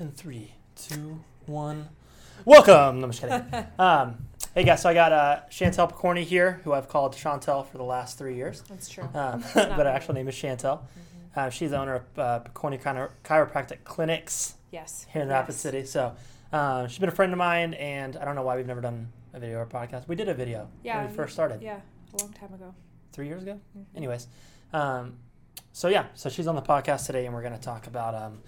In three, two, one. Welcome. No, I'm just kidding. um, hey guys, so I got uh, Chantel Pokorny here, who I've called Chantel for the last three years. That's true. Um, but her actual name is Chantel. Mm-hmm. Uh, she's the owner of uh, Pokorny Chiro- Chiropractic Clinics Yes. here in Rapid City. So uh, she's been a friend of mine, and I don't know why we've never done a video or podcast. We did a video Yeah. when we first started Yeah, a long time ago. three years ago. Mhm. Anyways, um, so yeah, so she's on the podcast today, and we're going to talk about um,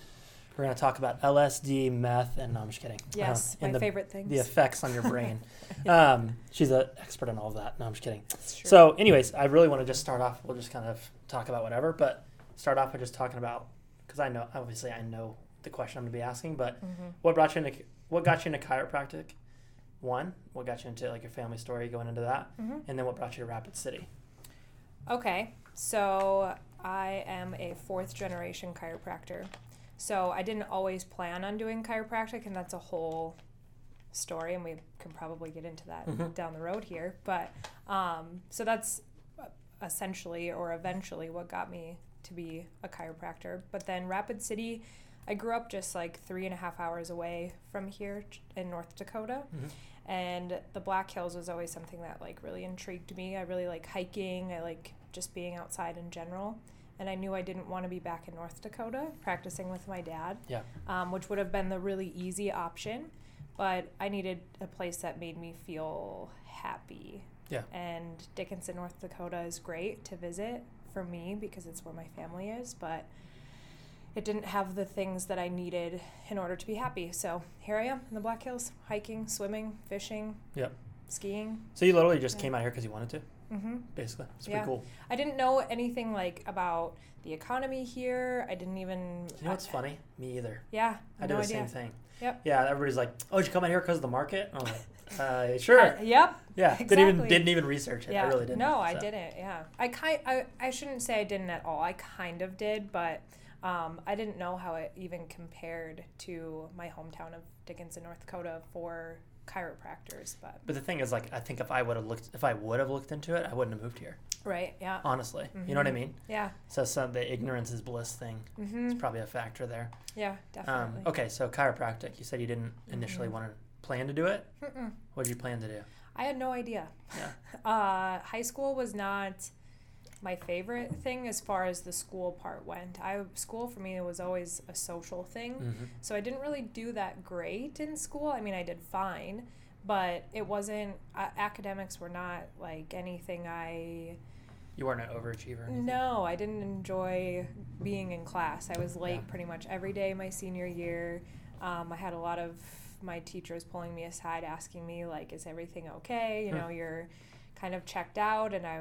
we're going to talk about LSD, meth, and no, I'm just kidding. Yes, my the, favorite things. the effects on your brain. um, she's an expert in all of that. No, I'm just kidding. So, anyways, I really want to just start off. We'll just kind of talk about whatever, but start off by just talking about because I know obviously I know the question I'm going to be asking, but Mhm. what brought you into what got you into chiropractic? One, what got you into like your family story going into that, Mhm. and then what brought you to Rapid City? Okay, so I am a fourth generation chiropractor. So I didn't always plan on doing chiropractic, and that's a whole story, and we can probably get into that Mhm. down the road here. But um, so that's essentially or eventually what got me to be a chiropractor. But then Rapid City, I grew up just like three and a half hours away from here in North Dakota. Mhm. And the Black Hills was always something that like really intrigued me. I really like hiking. I like just being outside in general. And I knew I didn't want to be back in North Dakota practicing with my dad, Yeah. um, which would have been the really easy option. But I needed a place that made me feel happy. Yeah. And Dickinson, North Dakota is great to visit for me because it's where my family is. But it didn't have the things that I needed in order to be happy. So here I am in the Black Hills, hiking, swimming, fishing, Yep. Skiing. So you literally just Yeah. came out here because you wanted to, Mm-hmm. basically. It's Yeah. pretty cool. I didn't know anything like about the economy here. I didn't even. You know what's I- funny? Me either. Yeah, I no did the idea. same thing. Yep. Yeah, everybody's like, "Oh, did you come out here because of the market?" I'm like, uh, "Sure." Uh, yep. yeah, didn't even didn't even research it. Yeah. I really didn't. No, I didn't. Yeah. I kind. I, I shouldn't say I didn't at all. I kind of did, but um, I didn't know how it even compared to my hometown of Dickinson, North Dakota, for chiropractors. But But the thing is, like, I think if I would have looked, if I would have looked into it, I wouldn't have moved here. right. Yeah. Honestly, you know what I Mhm. mean? Yeah. So, some the ignorance is bliss thing hmm is probably a factor there. Yeah. Um, Definitely. okay, so chiropractic. You said you didn't initially Mhm. want to plan to do it. Mm-mm. What did you plan to do? I had no idea. Yeah. Uh, high school was not my favorite thing as far as the school part went. I school for me was always a social thing, hmm so I didn't really do that great in school. I mean, I did fine, but it wasn't uh, academics were not like anything I. You weren't an overachiever. No, I didn't enjoy being in class. I was late Yeah. pretty much every day my senior year. Um, I had a lot of my teachers pulling me aside, asking me like, "Is everything okay? You know, you're kind of checked out." And I,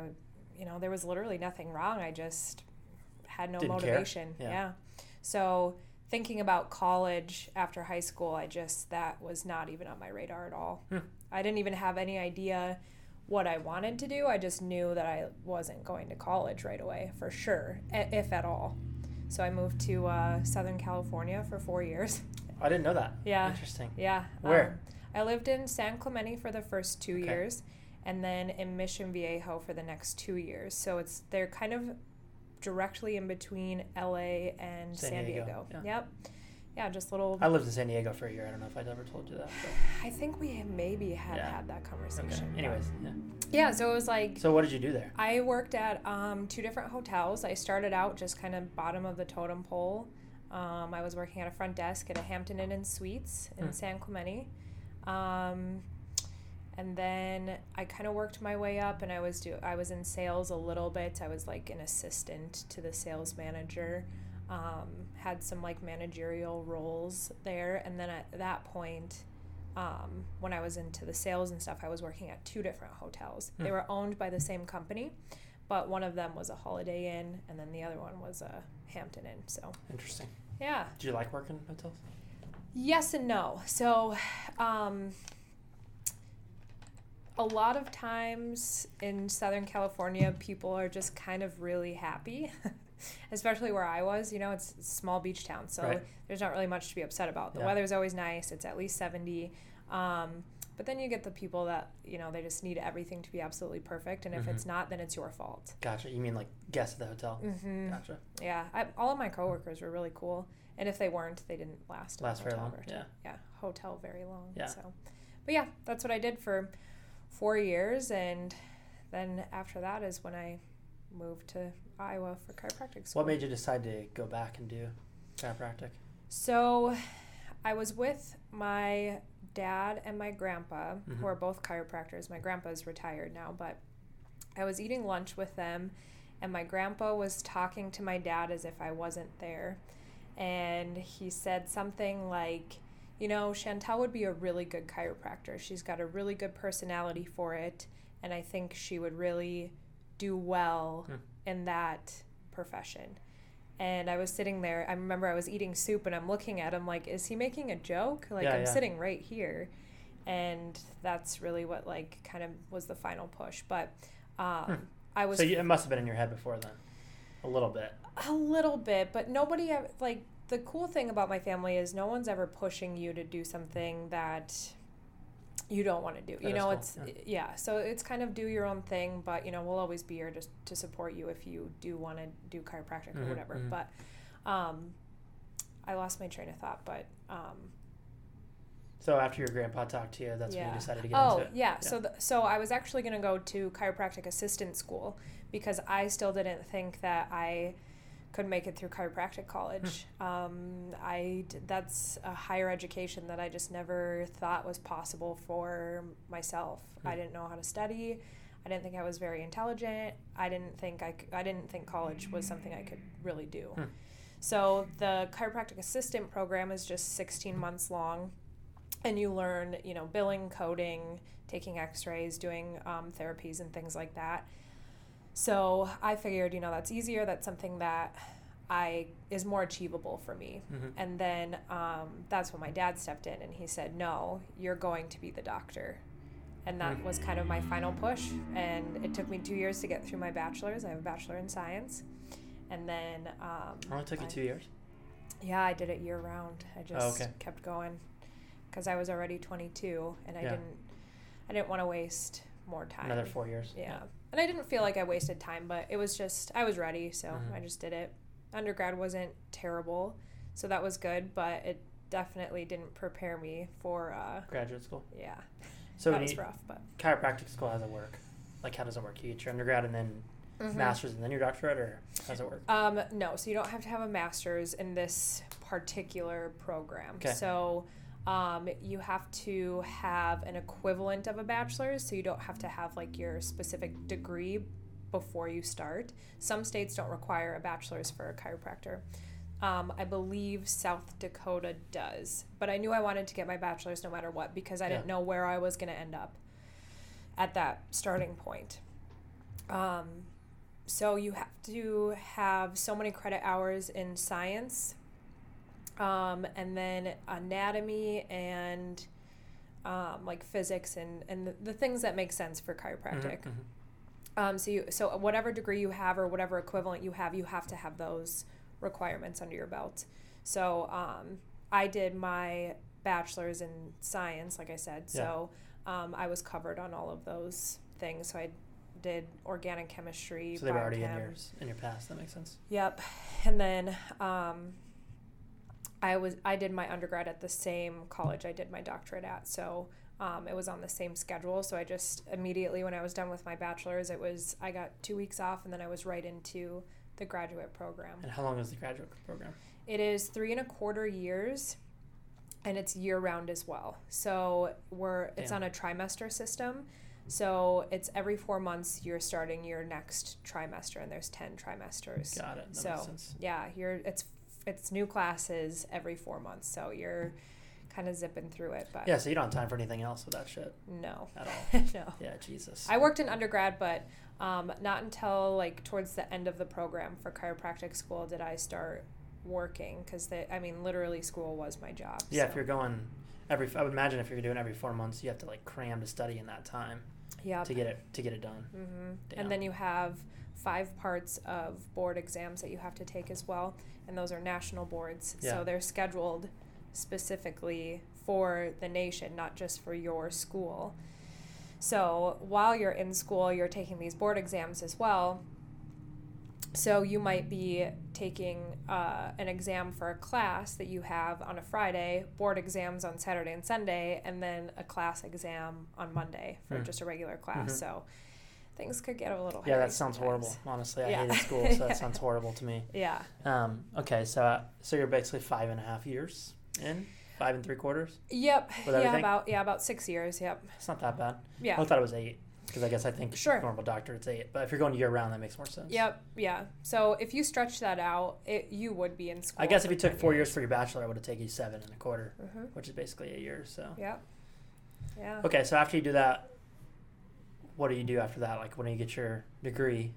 you know, there was literally nothing wrong. I just had no Didn't motivation. Yeah. yeah. So thinking about college after high school, I just that was not even on my radar at all. Hmm. I didn't even have any idea what I wanted to do. I just knew that I wasn't going to college right away for sure, if at all. So I moved to uh, Southern California for four years. I didn't know that. Yeah. Interesting. Yeah. Where? Um, I lived in San Clemente for the first two Okay. years, and then in Mission Viejo for the next two years. So it's they're kind of directly in between LA and San San, Diego, Diego. yeah. Yep. Yeah, just little. I lived in San Diego for a year. I don't know if I'd ever told you that. I think we maybe had Yeah. had that conversation. okay. Anyways, yeah. Yeah, so it was like So what did you do there? I worked at um, two different hotels. I started out just kind of bottom of the totem pole. Um, I was working at a front desk at a Hampton Inn and Suites in Hmm. San Clemente. Um, and then I kind of worked my way up, and I was do I was in sales a little bit. I was like an assistant to the sales manager. Um, had some like managerial roles there, and then at that point, um, when I was into the sales and stuff, I was working at two different hotels. They Hmm. were owned by the same company, but one of them was a Holiday Inn, and then the other one was a Hampton Inn. So Interesting. yeah, Do you like working in hotels? yes and no. So, um, a lot of times in Southern California, people are just kind of really happy. Especially where I was, you know, it's a small beach town, so Right. there's not really much to be upset about. The Yeah. weather's always nice. It's at least 70. Um, but then you get the people that you know they just need everything to be absolutely perfect, and if Mhm. it's not, then it's your fault. Gotcha. You mean like guests at the hotel? Mm-hmm. Gotcha. Yeah, I, all of my coworkers were really cool, and if they weren't, they didn't last. Last very long. Yeah. yeah, hotel very long. Yeah. So, but yeah, that's what I did for four years, and then after that is when I moved to Iowa for chiropractic school. What made you decide to go back and do chiropractic? So, I was with my dad and my grandpa, Mhm. who are both chiropractors. My grandpa's retired now, but I was eating lunch with them, and my grandpa was talking to my dad as if I wasn't there. And he said something like, You know, Chantel would be a really good chiropractor. She's got a really good personality for it, and I think she would really do well Hmm. in that profession. And I was sitting there. I remember I was eating soup and I'm looking at him like, is he making a joke? Like Yeah, I'm yeah. sitting right here. And that's really what like kind of was the final push. But um, Hmm. I was So you, it must have been in your head before then, a little bit. a little bit, but nobody like the cool thing about my family is no one's ever pushing you to do something that you don't want to do. That you know, cool, it's yeah. yeah. So it's kind of do your own thing, but you know, we'll always be here just to support you if you do want to do chiropractic Mhm, or whatever. mhm. But um I lost my train of thought, but um So after your grandpa talked to you, that's when Yeah. you decided to get oh into it. yeah, so the, so I was actually going to go to chiropractic assistant school because I still didn't think that I could make it through chiropractic college. Hmm. um, I that's a higher education that I just never thought was possible for myself. I Hmm. didn't know how to study. I didn't think I was very intelligent. I didn't think I, I didn't think college was something I could really do. Hmm. So the chiropractic assistant program is just 16 months long and you learn you know billing coding taking x-rays doing um, therapies and things like that so i figured you know that's easier that's something that i is more achievable for me Mhm. and then um, that's when my dad stepped in and he said no you're going to be the doctor and that Mm. was kind of my final push and it took me two years to get through my bachelor's i have a bachelor in science and then um, Only took you two years. yeah, I did it year round. I just Oh, okay. kept going because I was already 22 and I Yeah. didn't I didn't want to waste more time. Another four years. Yeah. And I didn't feel like I wasted time, but it was just I was ready, so Mhm. I just did it. Undergrad wasn't terrible, so that was good, but it definitely didn't prepare me for uh Graduate school. yeah. So that was rough, but chiropractic school, how does it work? Like how does it work? You get your undergrad and then Mhm. master's and then your doctorate, or how does it work? Um, no, so you don't have to have a master's in this particular program. Okay. So um, you have to have an equivalent of a bachelor's, so you don't have to have like your specific degree before you start. Some states don't require a bachelor's for a chiropractor. Um, I believe South Dakota does, but I knew I wanted to get my bachelor's no matter what because I didn't know where I was going to end up at that starting point. Um, so you have to have so many credit hours in science, um, and then anatomy and um, like physics and, and the, the things that make sense for chiropractic. Mhm, mhm. Um, so you so whatever degree you have or whatever equivalent you have, you have to have those requirements under your belt. So um, I did my bachelor's in science, like I said. So um, I was covered on all of those things. So I did organic chemistry. So they were already in yours in your past. That makes sense. Yep, and then um, I was I did my undergrad at the same college I did my doctorate at, so um, it was on the same schedule. So I just immediately when I was done with my bachelor's, it was I got two weeks off, and then I was right into the graduate program. And how long is the graduate program? It is three and a quarter years, and it's year round as well. So we're it's Damn. on a trimester system. So it's every four months you're starting your next trimester, and there's ten trimesters. Got it. That So makes sense. yeah, you're it's it's new classes every four months, so you're kind of zipping through it. But Yeah, so you don't have time for anything else with that shit no, at all. no. Yeah, Jesus. I worked in undergrad, but um, not until like towards the end of the program for chiropractic school did I start working because I mean literally school was my job. yeah, so. if you're going every, I would imagine if you're doing every four months, you have to like cram to study in that time yeah. to get it to get it done. hmm And then you have five parts of board exams that you have to take as well, and those are national boards. Yeah. So they're scheduled specifically for the nation, not just for your school. So while you're in school, you're taking these board exams as well. So you might be taking uh, an exam for a class that you have on a Friday, board exams on Saturday and Sunday, and then a class exam on Monday for Mm. just a regular class. Mhm. So things could get a little Yeah, that sounds sometimes. horrible. Honestly, I Yeah. hated school, so that sounds horrible to me. Yeah. Um, okay, so uh, so you're basically five and a half years in, five and three quarters. Yep. Yeah, about yeah, about six years. Yep. It's not that bad. Yeah. I thought it was eight because I guess I think Sure. normal doctor it's eight, but if you're going year round, that makes more sense. Yep. Yeah. So if you stretch that out, it you would be in school. I guess if you took four years for your bachelor, it would have taken you seven and a quarter, Mhm. which is basically a year. So Yep. Yeah. okay, so after you do that, what do you do after that? Like when you get your degree,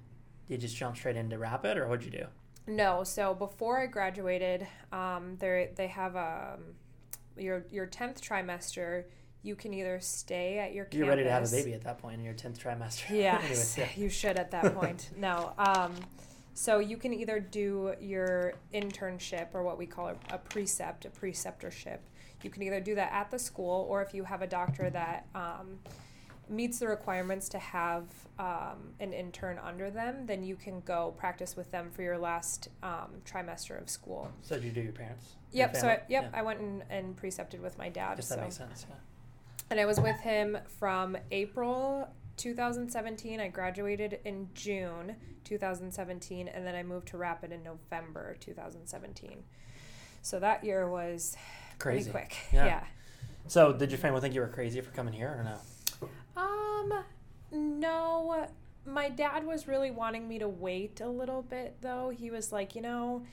do you just jump straight into rapid, or what'd you do? No, so before I graduated, um, they they have um, your your tenth trimester. You can either stay at your You're campus. ready to have a baby at that point in your tenth trimester. Yeah, Anyways, yeah. you should at that point. no, um, so you can either do your internship or what we call a, a precept, a preceptorship. You can either do that at the school, or if you have a doctor that um, meets the requirements to have um, an intern under them, then you can go practice with them for your last um, trimester of school. So did you do your parents? Your Yep. So I, yep, Yeah. I went and, and precepted with my dad. guess so that makes sense. Yeah. and I was with him from April 2017. I graduated in June 2017, and then I moved to Rapid in November 2017. So that year was Crazy. quick. Yeah. Yeah. So did your family think you were crazy for coming here, or no? Um, no. My dad was really wanting me to wait a little bit, though. He was like, you know,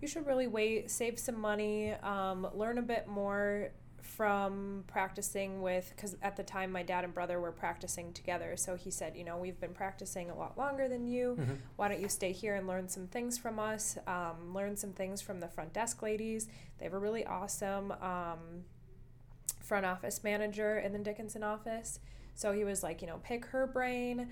you should really wait, save some money, um, learn a bit more from practicing with, because at the time my dad and brother were practicing together. So he said, you know, we've been practicing a lot longer than you. Mhm. Why don't you stay here and learn some things from us? Um, learn some things from the front desk ladies. They have a really awesome um, front office manager in the Dickinson office. So he was like, you know, pick her brain,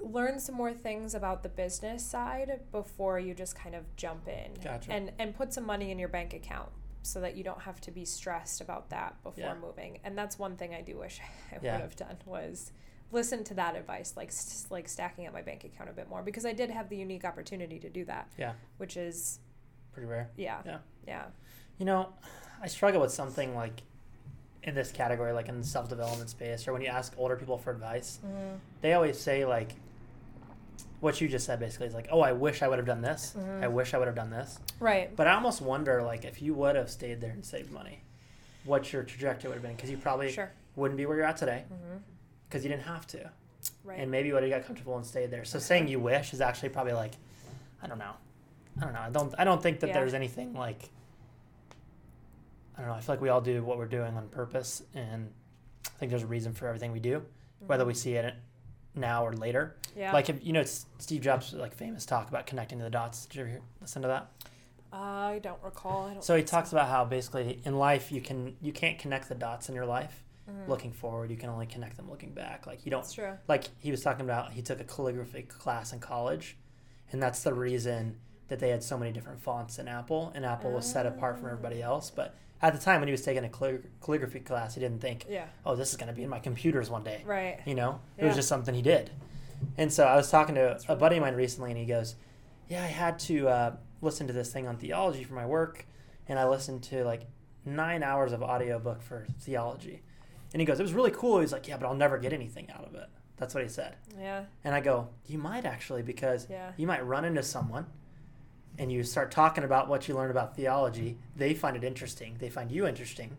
learn some more things about the business side before you just kind of jump in. Gotcha. And and put some money in your bank account so that you don't have to be stressed about that before Yeah. moving. And that's one thing I do wish I Yeah. would have done was listen to that advice, like s- like stacking up my bank account a bit more because I did have the unique opportunity to do that. Yeah. Which is Pretty rare. yeah. Yeah. Yeah. You know, I struggle with something like in this category, like in the self development space, or when you ask older people for advice, Mm-hmm. they always say like what you just said basically is like, oh, I wish I would have done this. Mhm. I wish I would have done this. Right. But I almost wonder like if you would have stayed there and saved money, what your trajectory would have been because you probably Sure. wouldn't be where you're at today Mm-hmm. because you didn't have to, Right. and maybe you would have got comfortable and stayed there. So saying you wish is actually probably like, I don't know, I don't know. I don't. I don't think that Yeah. there's anything like. I don't know. I feel like we all do what we're doing on purpose, and I think there's a reason for everything we do, whether we see it now or later. Mm-hmm. yeah. Like if you know it's Steve Jobs like famous talk about connecting to the dots. Did you ever hear, listen to that? I don't recall. I don't So he talks about how basically in life you can you can't connect the dots in your life Mhm. looking forward. You can only connect them looking back. Like you don't That's true. like he was talking about he took a calligraphy class in college, and that's the reason that they had so many different fonts in Apple, and Apple was set apart from everybody else. But at the time when he was taking a callig- calligraphy class, he didn't think, Yeah. "Oh, this is going to be in my computers one day." Right. You know, it was just something he did. And so I was talking to That's a really buddy of mine recently, and he goes, "Yeah, I had to uh, listen to this thing on theology for my work, and I listened to like nine hours of audiobook for theology." And he goes, "It was really cool." He's like, "Yeah, but I'll never get anything out of it." That's what he said. Yeah. And I go, "You might actually, because Yeah. you might run into someone." And you start talking about what you learn about theology. They find it interesting. They find you interesting,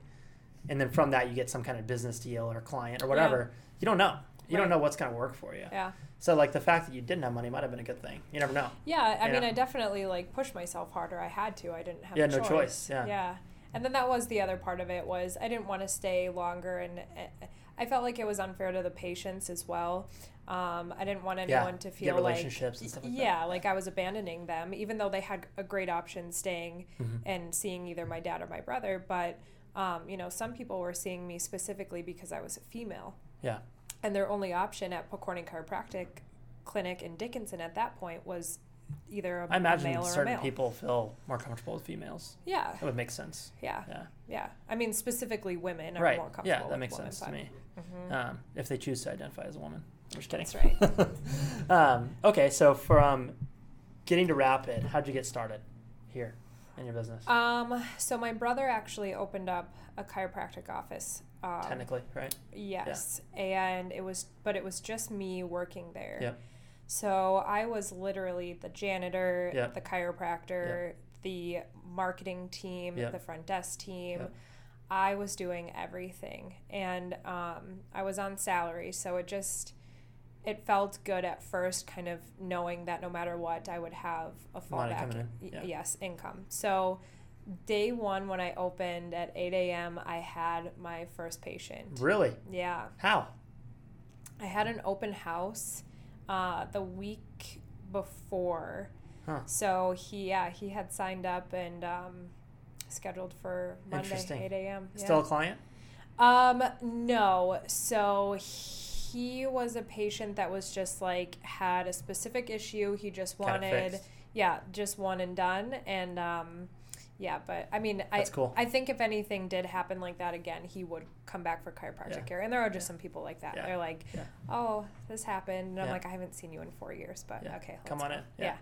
and then from that you get some kind of business deal or client or whatever. You don't know. You don't know what's going to work for you. Yeah. So like the fact that you didn't have money might have been a good thing. You never know. Yeah. I You mean, know? I definitely like pushed myself harder. I had to. I didn't have a no choice, yeah. Yeah. And then that was the other part of it was I didn't want to stay longer, and uh, I felt like it was unfair to the patients as well. Um, I didn't want Yeah, anyone to feel like relationships and stuff like that. yeah, like I was abandoning them, even though they had a great option staying Mhm. and seeing either my dad or my brother. But um, you know, some people were seeing me specifically because I was a female. Yeah. and their only option at Pokorny Chiropractic Clinic in Dickinson at that point was either a, I imagine a male or a certain people feel more comfortable with females. Yeah, That would make sense. yeah, Yeah. yeah. I mean, specifically women are Right. more comfortable. Yeah, that makes women, sense to but- me. Mhm. Um, if they choose to identify as a woman. I'm just kidding. That's right. um, okay, so from getting to Rapid, how'd you get started here in your business? Um, so my brother actually opened up a chiropractic office. Um, Technically, right? Yes, and it was, but it was just me working there. Yep. So I was literally the janitor, Yep. the chiropractor, the marketing team, the front desk team. I was doing everything, and um, I was on salary, so it just it felt good at first, kind of knowing that no matter what, I would have a fallback. in, yeah. Yes, income. So day one when I opened at eight a.m., I had my first patient. Really? Yeah. How? I had an open house uh, the week before. Huh. So he, yeah, he had signed up and um, scheduled for Monday, 8 a.m. Yeah. Still a client? Um, no. So he was a patient that was just like had a specific issue. He just wanted, yeah, just one and done. And um, yeah, but I mean, That's I cool. I think if anything did happen like that again, he would come back for chiropractic Yeah. care. And there are just Yeah. some people like that. Yeah. They're like, oh, this happened. And I'm like, I haven't seen you in four years, but okay, Come on go. in. Yeah.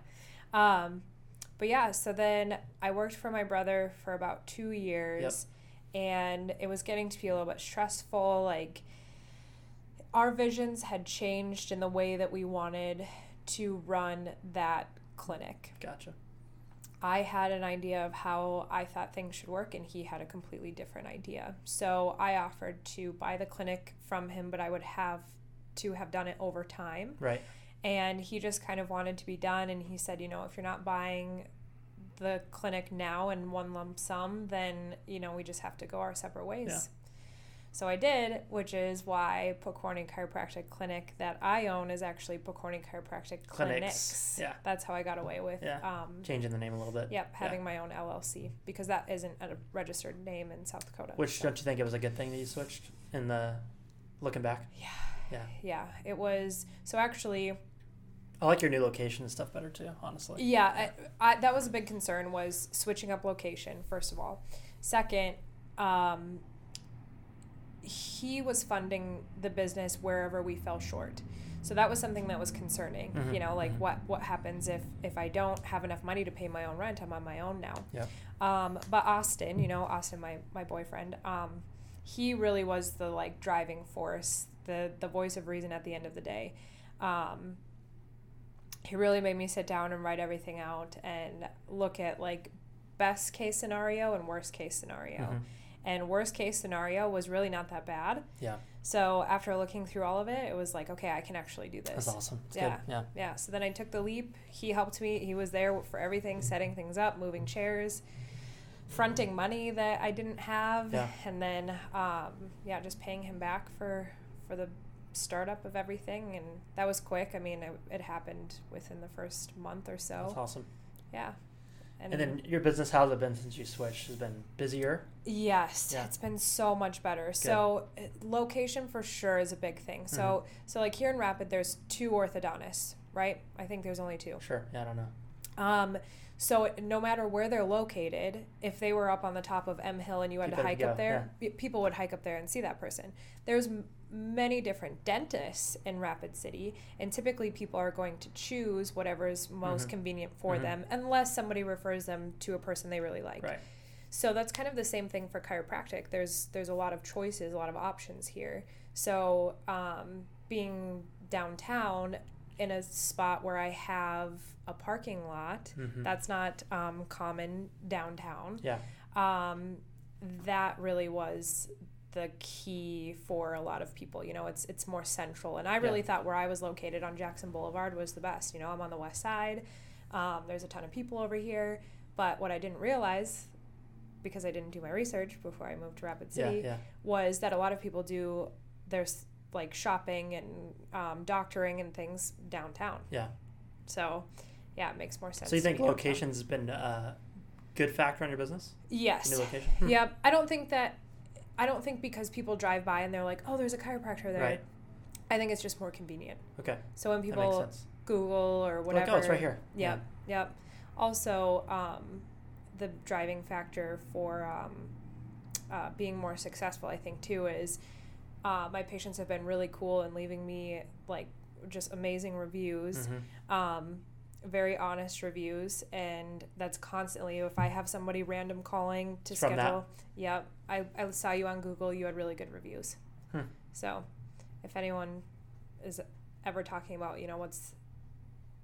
Yeah. Um, but yeah, so then I worked for my brother for about two years, and it was getting to be a little bit stressful. Like, our visions had changed in the way that we wanted to run that clinic. Gotcha. I had an idea of how I thought things should work, and he had a completely different idea. So I offered to buy the clinic from him, but I would have to have done it over time Right. and he just kind of wanted to be done and he said you know if you're not buying the clinic now in one lump sum then you know we just have to go our separate ways Yeah. So i did which is why pokorny chiropractic clinic that i own is actually pokorny chiropractic clinics, Clinics. Yeah. that's how i got away with Yeah. um, Changing the name a little bit. yep having my own llc because that isn't a registered name in south dakota Which so- don't you think it was a good thing that you switched in the looking back? yeah Yeah. yeah it was so actually I like your new location and stuff better too, honestly. Yeah, I, I, that was a big concern was switching up location. First of all, second, um, he was funding the business wherever we fell short. So that was something that was concerning. Mhm, You know, like mhm. what what happens if if I don't have enough money to pay my own rent? I'm on my own now. Yep. Um, but Austin, you know, Austin, my my boyfriend, um, he really was the like driving force, the the voice of reason at the end of the day. Um, he really made me sit down and write everything out and look at like best case scenario and worst case scenario. Mhm. And worst case scenario was really not that bad. Yeah. So after looking through all of it, it was like, okay, I can actually do this. That's awesome. It's Yeah. good. Yeah. Yeah, so then I took the leap. He helped me. He was there for everything, setting things up, moving chairs, fronting money that I didn't have, Yeah. and then um, yeah, just paying him back for for the startup of everything. And that was quick. I mean, it, it happened within the first month or so. That's awesome. Yeah. And, then your business, how's it been since you switched? Has been busier? Yes, Yeah. it's been so much better. So uh, location for sure is a big thing. So Mm-hmm. so like here in Rapid, there's two orthodontists, right? I think there's only two. Sure. Yeah, I don't know. Um, so no matter where they're located, if they were up on the top of M Hill and you had People to hike up there, p- people would hike up there and see that person. There's m- many different dentists in Rapid City, and typically people are going to choose whatever is most Mhm. convenient for Mhm. them, unless somebody refers them to a person they really like. Right. So that's kind of the same thing for chiropractic. There's there's a lot of choices, a lot of options here. So um, being downtown in a spot where I have a parking lot, Mhm. that's not um, common downtown. Yeah. Um, that really was the key for a lot of people. You know, it's it's more central, and I really Yeah. thought where I was located on Jackson Boulevard was the best. You know, I'm on the west side. Um, there's a ton of people over here, but what I didn't realize, because I didn't do my research before I moved to Rapid Yeah. City, Yeah. was that a lot of people do there's like shopping and um, doctoring and things downtown. Yeah. So, yeah, it makes more sense. So you think locations has been a good factor in your business? Yes. New location. Hmm. Yep. I don't think that. I don't think because people drive by and they're like, "Oh, there's a chiropractor there." Right. I think it's just more convenient. Okay. So when people. Google or Like, whatever, oh, it's right here. Yep. Yep. Also, um, the driving factor for um, uh, being more successful, I think, too, is uh, my patients have been really cool and leaving me like just amazing reviews. Mhm. Um, very honest reviews and that's constantly if i have somebody random calling to From that? schedule yep I, I saw you on google you had really good reviews Hmm. so if anyone is ever talking about you know what's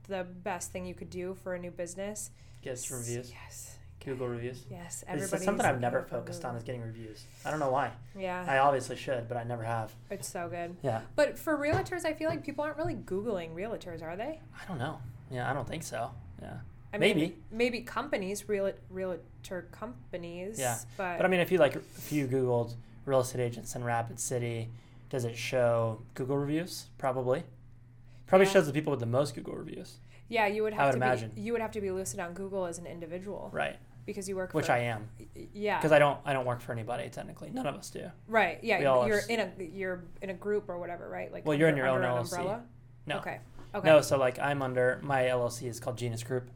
the best thing you could do for a new business some reviews. yes Google reviews. yes It's something I've never focused on is getting reviews. I don't know why. yeah I obviously should, but I never have. it's so good Yeah. but for realtors i feel like people aren't really googling realtors are they I don't know. Yeah, I don't think so. Yeah. I mean, Maybe. maybe companies real realtor companies Yeah, but, But I mean, if you like, if you Googled real estate agents in Rapid City, does it show Google reviews? Probably. Probably Yeah. shows the people with the most Google reviews. Yeah, you would have I would to imagine. be you would have to be listed on Google as an individual, Right. Because you work for Which for, I am, yeah, because I don't. I don't work for anybody technically. None of us do. right, yeah, we you're in a you're in a group or whatever, right? Like Well, you're in your own an LLC. umbrella. No. Okay. Okay. No. So like, I'm under my LLC is called Genus Group,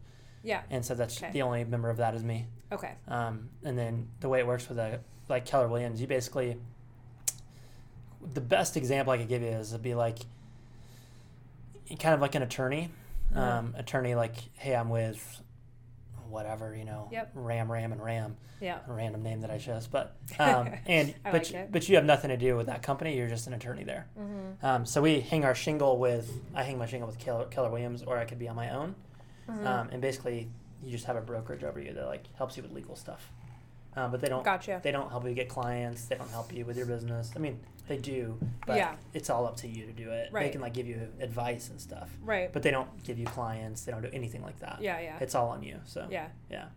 Yeah. and so that's Okay. the only member of that is me. Okay. Um, and then the way it works with a like Keller Williams, you basically the best example I could give you is it'd be like kind of like an attorney. Uh-huh. Um, attorney like, hey, I'm with whatever, you know, Yep. Ram, Ram, and Ram, Yeah. a random name that I chose, but um, and but like you, but you have nothing to do with that company. You're just an attorney there. Mm-hmm. Um, so we hang our shingle with I hang my shingle with Keller, Keller Williams, or I could be on my own. Mm-hmm. Um, and basically, you just have a brokerage over you that like helps you with legal stuff. Um, but they don't Gotcha. they don't help you get clients. They don't help you with your business. I mean, they do, but Yeah. it's all up to you to do it. Right. They can like give you advice and stuff, Right. but they don't give you clients. They don't do anything like that. Yeah. Yeah. It's all on you. So yeah. yeah,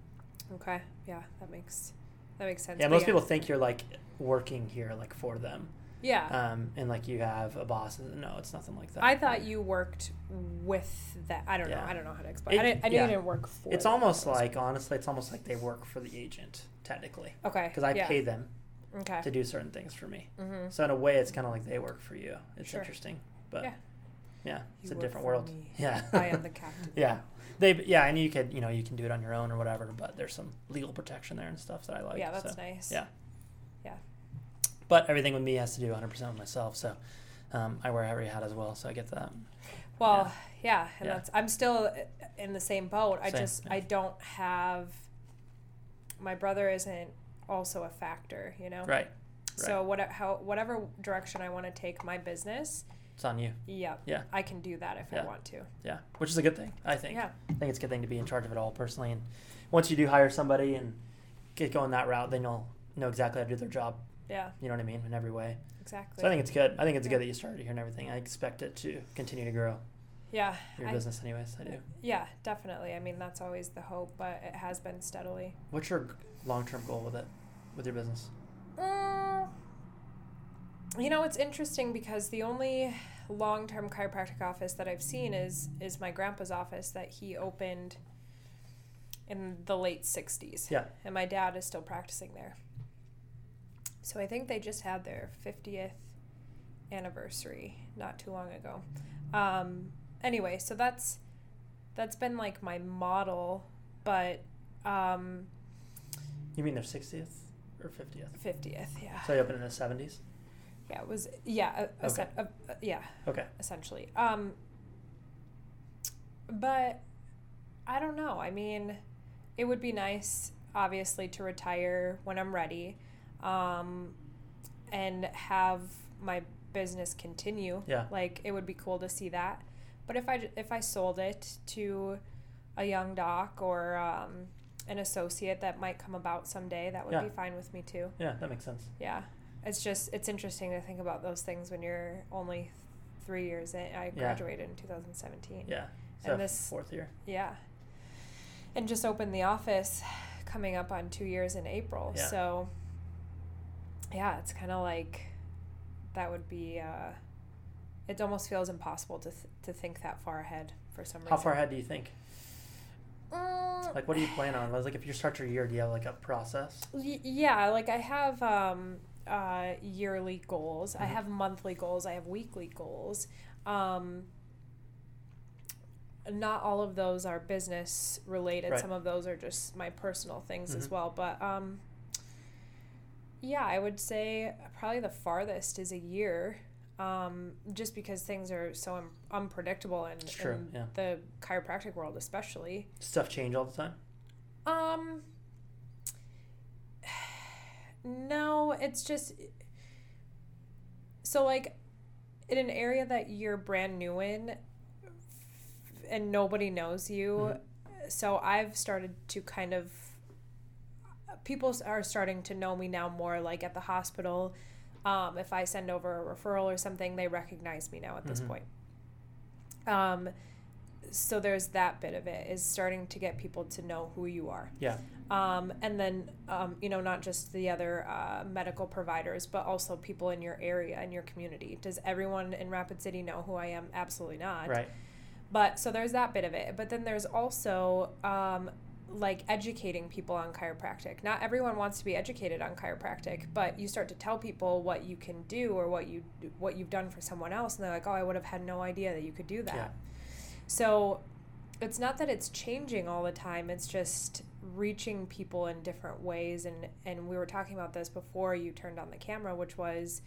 Okay. Yeah. That makes that makes sense. yeah. Most people think you're like working here like for them, Yeah. um, and like you have a boss. No, it's nothing like that. I thought you worked with that. I don't know. I don't know how to explain. It- I, didn't, I knew yeah. you didn't work for. It's almost like honestly, it's almost like they work for the agent technically, okay because I yeah. pay them Okay. to do certain things for me. Mm-hmm. So in a way, it's kind of like they work for you. It's Sure. interesting, but Yeah. yeah, it's You a different world. me. Yeah, I am the captain. yeah, they yeah, and you could you know you can do it on your own or whatever, but there's some legal protection there and stuff that I like. yeah, that's so. nice. yeah. Yeah. But everything with me has to do 100 percent with myself, so um, I wear every hat as well, so I get that. Well, yeah, and Yeah. that's I'm still in the same boat. I Same, just yeah. I don't have my brother isn't also a factor, you know. Right, So what how whatever direction I want to take my business, it's on you. yep, Yeah. I can do that if Yeah. I want to. Yeah, which is a good thing, I think. Yeah. I think it's a good thing to be in charge of it all personally, and once you do hire somebody and get going that route, then you'll know exactly how to do their job. Yeah, You know what I mean in every way. exactly. So I think it's good. I think it's Yeah. good that you started here and everything. I expect it to continue to grow yeah, your I- business, anyways. I do. yeah, definitely. I mean, that's always the hope, but it has been steadily. What's your long term goal with it, with your business? Mm, you know, it's interesting because the only long-term chiropractic office that I've seen is is my grandpa's office that he opened in the late 60s. Yeah. And my dad is still practicing there. So I think they just had their 50th anniversary not too long ago. Um, anyway, so that's that's been like my model, but um, You mean their 60th or 50th? 50th, yeah. So you opened in the 70s? Yeah, it was yeah, a, a, Okay. a, a- yeah, Okay. essentially. Um but I don't know. I mean, it would be nice obviously to retire when I'm ready um and have my business continue. Yeah. Like it would be cool to see that. But if I if I sold it to a young doc or um an associate that might come about someday, that would Yeah. be fine with me too. Yeah, that makes sense. Yeah, it's just it's interesting to think about those things when you're only three years in. I Yeah. graduated in 2017. Yeah. And So this- fourth year. Yeah. And just opened the office, coming up on two years in April. Yeah. So. Yeah, it's kind of like, that would be. Uh, it almost feels impossible to th- to think that far ahead for some reason. How far ahead do you think? Mm, Like, what do you plan on? Like, if you start your year, do you have like a process? Y- yeah like i have um uh yearly goals i Mhm. have monthly goals i have weekly goals um not all of those are business related. Right. Some of those are just my personal things as Mhm. well. But um, yeah, I would say probably the farthest is a year, um, just because things are so un- unpredictable and yeah. the chiropractic world, especially. Stuff change all the time. Um, no, it's just so like in an area that you're brand new in and nobody knows you. So I've started to kind of people are starting to know me now more like at the hospital. Um, if I send over a referral or something, they recognize me now at this Mhm. point. Um, so there's that bit of it is starting to get people to know who you are. Yeah. Um, and then, um, you know, not just the other uh, medical providers, but also people in your area and your community. Does everyone in Rapid City know who I am? Absolutely not. Right. But so there's that bit of it. But then there's also um, like educating people on chiropractic. Not everyone wants to be educated on chiropractic, but you start to tell people what you can do or what you what you've done for someone else, and they're like, "Oh, I would have had no idea that you could do that." Yeah. So it's not that it's changing all the time. It's just reaching people in different ways, and and we were talking about this before you turned on the camera, which was.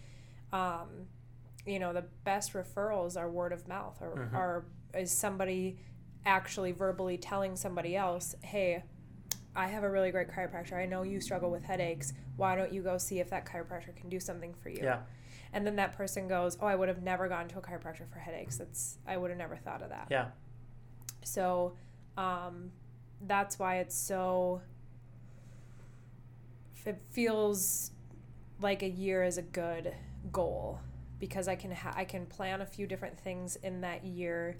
Um, you know the best referrals are word of mouth or Mhm. are is somebody actually verbally telling somebody else hey i have a really great chiropractor i know you struggle with headaches why don't you go see if that chiropractor can do something for you Yeah. and then that person goes oh i would have never gone to a chiropractor for headaches that's i would have never thought of that Yeah. so um, that's why it's so. It feels like a year is a good goal because I can ha- I can plan a few different things in that year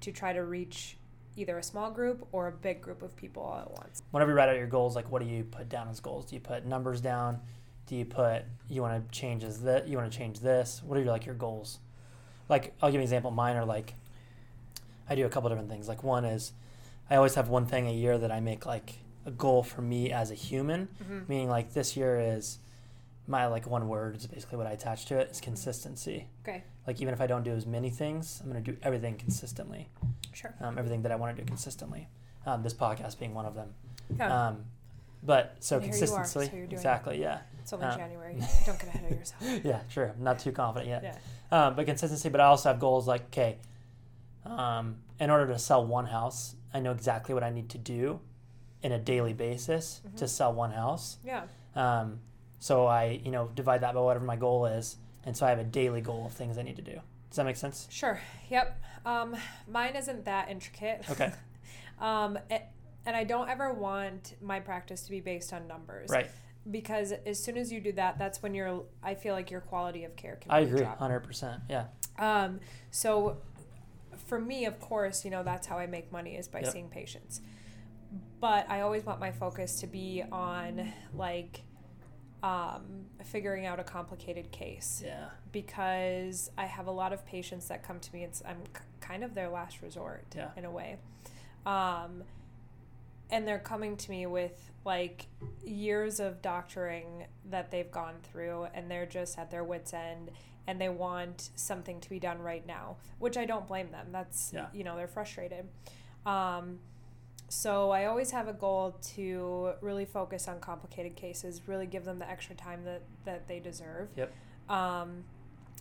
to try to reach either a small group or a big group of people all at once. Whenever you write out your goals, like what do you put down as goals? Do you put numbers down? Do you put you want to change as that? You want to change this? What are your like your goals? Like I'll give you an example. Mine are like I do a couple different things. Like one is I always have one thing a year that I make like a goal for me as a human. Mhm. Meaning like this year is my like one word is basically what I attach to it is consistency. Okay, Like even if I don't do as many things, I'm gonna do everything consistently. sure. Um, everything that I want to do consistently. Um, this podcast being one of them. Yeah, Um, but so And here you are, so you're doing it. exactly, yeah, it's only um, January. Don't get ahead of yourself. yeah, true. I'm not too confident yet. Yeah. Um, but consistency. But I also have goals like, okay, um, in order to sell one house, I know exactly what I need to do in a daily basis to Mhm. sell one house. Yeah. Um, so I, you know, divide that by whatever my goal is, and so I have a daily goal of things I need to do. Does that make sense? Sure. Yep. Um, mine isn't that intricate. Okay. um, and I don't ever want my practice to be based on numbers. Right. Because as soon as you do that, that's when your I feel like your quality of care can I agree, hundred percent. Yeah. Um, so for me, of course, you know, that's how I make money is by Yep. seeing patients. But I always want my focus to be on like um, figuring out a complicated case Yeah. because I have a lot of patients that come to me. It's I'm kind of their last resort Yeah. in a way, um, and they're coming to me with like years of doctoring that they've gone through, and they're just at their wits' end, and they want something to be done right now, which I don't blame them. That's Yeah. you know they're frustrated. Um, so I always have a goal to really focus on complicated cases, really give them the extra time that, that they deserve. Yep. Um,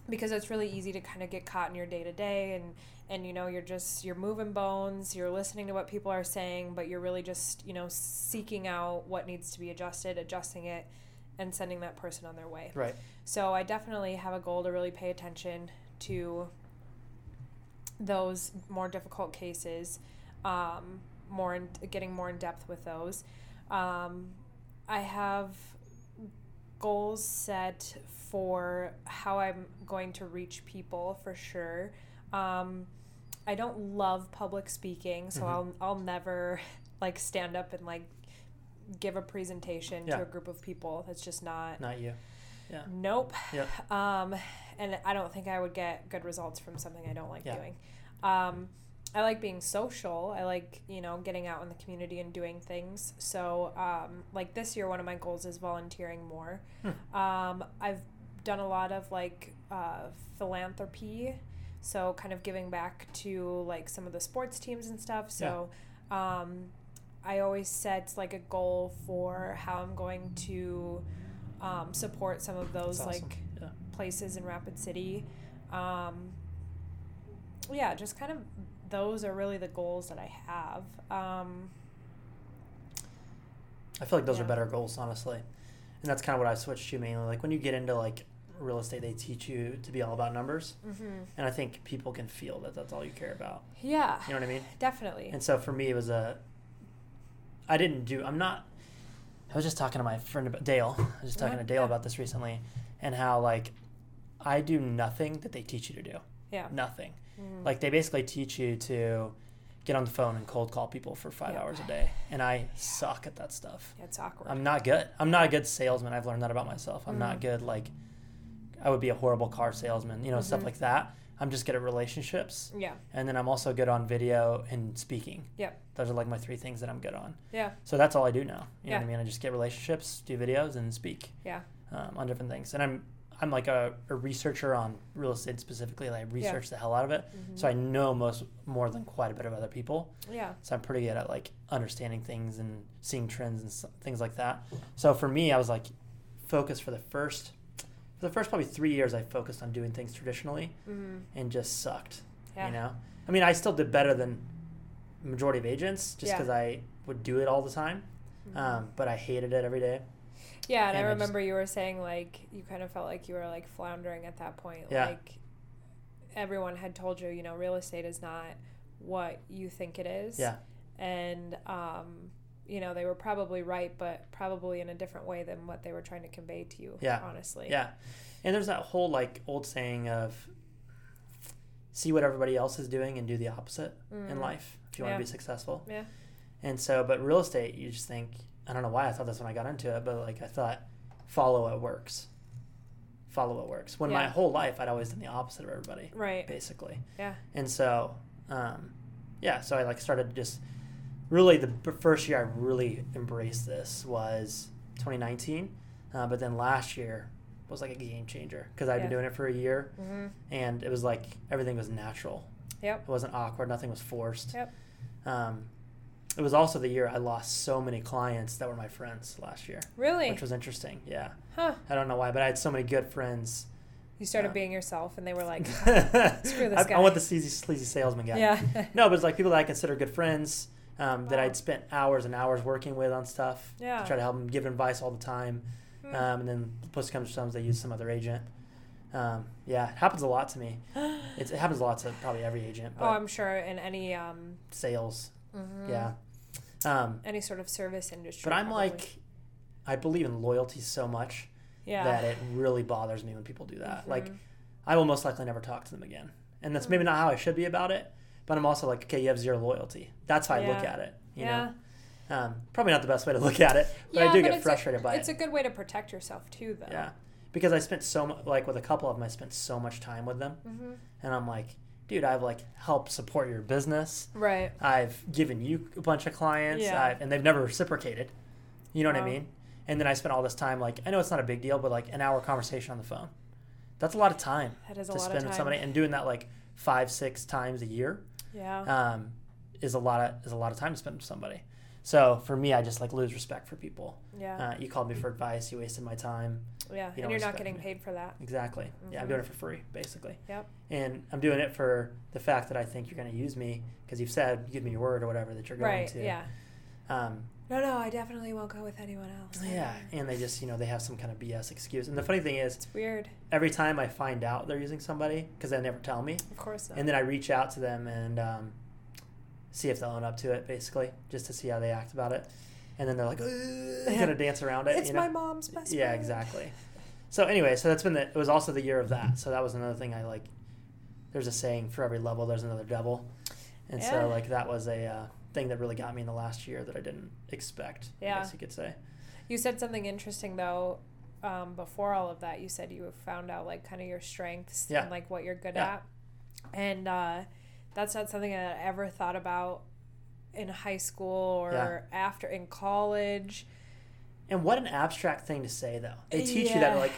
because it's really easy to kind of get caught in your day to day and and you know you're just you're moving bones you're listening to what people are saying but you're really just you know seeking out what needs to be adjusted adjusting it and sending that person on their way Right. so I definitely have a goal to really pay attention to those more difficult cases, um, more in, getting more in depth with those. Um, I have goals set for how I'm going to reach people for sure. Um, I don't love public speaking, so Mhm. I'll I'll never like stand up and like give a presentation Yeah. to a group of people. That's just not Not you. Yeah. Nope. Yep. Um, and I don't think I would get good results from something I don't like Yeah. doing. Um, I like being social. I like, you know, getting out in the community and doing things. So, um, like this year, one of my goals is volunteering more. Hmm. Um, I've done a lot of like uh, philanthropy. So kind of giving back to like some of the sports teams and stuff. So um, I always set like a goal for how I'm going to um, support some of those awesome. like Yeah. places in Rapid City. Um, yeah, just kind of those are really the goals that I have. Um, I feel like those are better goals, honestly. And that's kind of what I switched to mainly. Like when you get into like real estate, they teach you to be all about numbers, mhm. and I think people can feel that that's all you care about. Yeah, You know what I mean? definitely. And so for me, it was a. I didn't do. I'm not. I was just talking to my friend about Dale. I was just talking Yeah, to Dale yeah. about this recently, and how like, I do nothing that they teach you to do. yeah. Nothing. Mhm. Like they basically teach you to get on the phone and cold call people for five Yeah. hours a day, and I suck at that stuff. Yeah, it's awkward. I'm not good. I'm not a good salesman. I've learned that about myself. I'm not Mhm. good. Like, I would be a horrible car salesman. You know, stuff Mhm. like that. I'm just good at relationships, yeah, and then I'm also good on video and speaking. Yeah. Those are like my three things that I'm good on. yeah, So that's all I do now. You know what I mean? I just get relationships, do videos, and speak yeah, um, on different things. And I'm I'm like a, a researcher on real estate specifically. Like I research the hell out of it, mhm. so I know most more than quite a bit of other people. yeah, So I'm pretty good at like understanding things and seeing trends and things like that. So for me, I was like focused for the first for the first probably three years. I focused on doing things traditionally mm and just sucked. yeah, You know, I mean, I still did better than majority of agents just Yeah. because I would do it all the time. Mhm. Um, but I hated it every day. Yeah. And, and I I just- remember you were saying like you kind of felt like you were like floundering at that point. Yeah. Like everyone had told you, you know, real estate is not what you think it is. Yeah. And um, you know, they were probably right, but probably in a different way than what they were trying to convey to you. Yeah. Honestly. Yeah. And there's that whole like old saying of see what everybody else is doing and do the opposite in Mm. life if you want to be successful. Yeah. And so, but real estate, you just think, I don't know why I thought this when I got into it, but like I thought, follow what works. Follow what works. When my whole life, I'd always done the opposite of everybody, Right. basically. Yeah. And so, um, yeah, so I like started just really the first year I really embraced this was 2019. Uh, but then last year was like a game changer because I'd Yeah. been doing it for a year Mm-hmm. and it was like everything was natural. Yep. It wasn't awkward. Nothing was forced. Yep. Um, it was also the year I lost so many clients that were my friends last year, Really? which was interesting. Yeah, huh. I don't know why, but I had so many good friends. You started Um, being yourself, and they were like, Screw this I, I want the sleazy, sleazy salesman guy. yeah. No, but it's like people that I consider good friends um, that I'd spent hours and hours working with on stuff. Yeah. To try to help them, give advice all the time. Hmm. Um, and then push comes shove, they use some other agent. Um, yeah, it happens a lot to me. It's, it happens a lot to probably every agent, but oh, I'm sure in any um, sales, mhm, yeah. Um, any sort of service industry. but I'm probably. like, I believe in loyalty so much yeah. that it really bothers me when people do that. Like, Mhm. I will most likely never talk to them again. And that's maybe Mm. not how I should be about it, but I'm also like, okay, you have zero loyalty. That's how I look at it. You yeah. know, um, probably not the best way to look at it, but yeah, I do but get frustrated a, by It's it. It's a good way to protect yourself too, though. yeah, because I spent so much, like with a couple of them, I spent so much time with them, hmm and I'm like, dude, I've like helped support your business. Right. I've given you a bunch of clients, Yeah. I've, and they've never reciprocated. You know what I mean? And then I spent all this time, like, I know it's not a big deal, but like an hour conversation on the phone. That's a lot of time That is a to lot spend of time. with somebody, and doing that like five, six times a year Yeah. um, is a lot of is a lot of time to spend with somebody. So for me, I just like lose respect for people. yeah. Uh, you called me for advice, you wasted my time. Yeah. you And you're not getting me. paid for that. Exactly. Yeah, I'm doing it for free, basically. Yep. And I'm doing it for the fact that I think you're going to use me because you've said, you give me your word or whatever that you're going Right. to. Yeah. Um, No, no, I definitely won't go with anyone else. yeah. And they just, you know, they have some kind of BS excuse. And the funny thing is, It's weird. every time I find out they're using somebody, because they never tell me, Of course not. and then I reach out to them and um, see if they'll own up to it, basically, just to see how they act about it. And then they're like, "Gonna dance around it. it's you know? my mom's best yeah, friend. exactly. So anyway, so that's been the. It was also the year of that. So that was another thing I like. There's a saying for every level, there's another devil, and Yeah. so like that was a uh, thing that really got me in the last year that I didn't expect. Yeah, I guess you could say. You said something interesting though. Um, before all of that, you said you found out like kind of your strengths Yeah. and like what you're good Yeah. at, and uh, that's not something that I ever thought about in high school or Yeah. after in college. And what an abstract thing to say, though. They teach you that like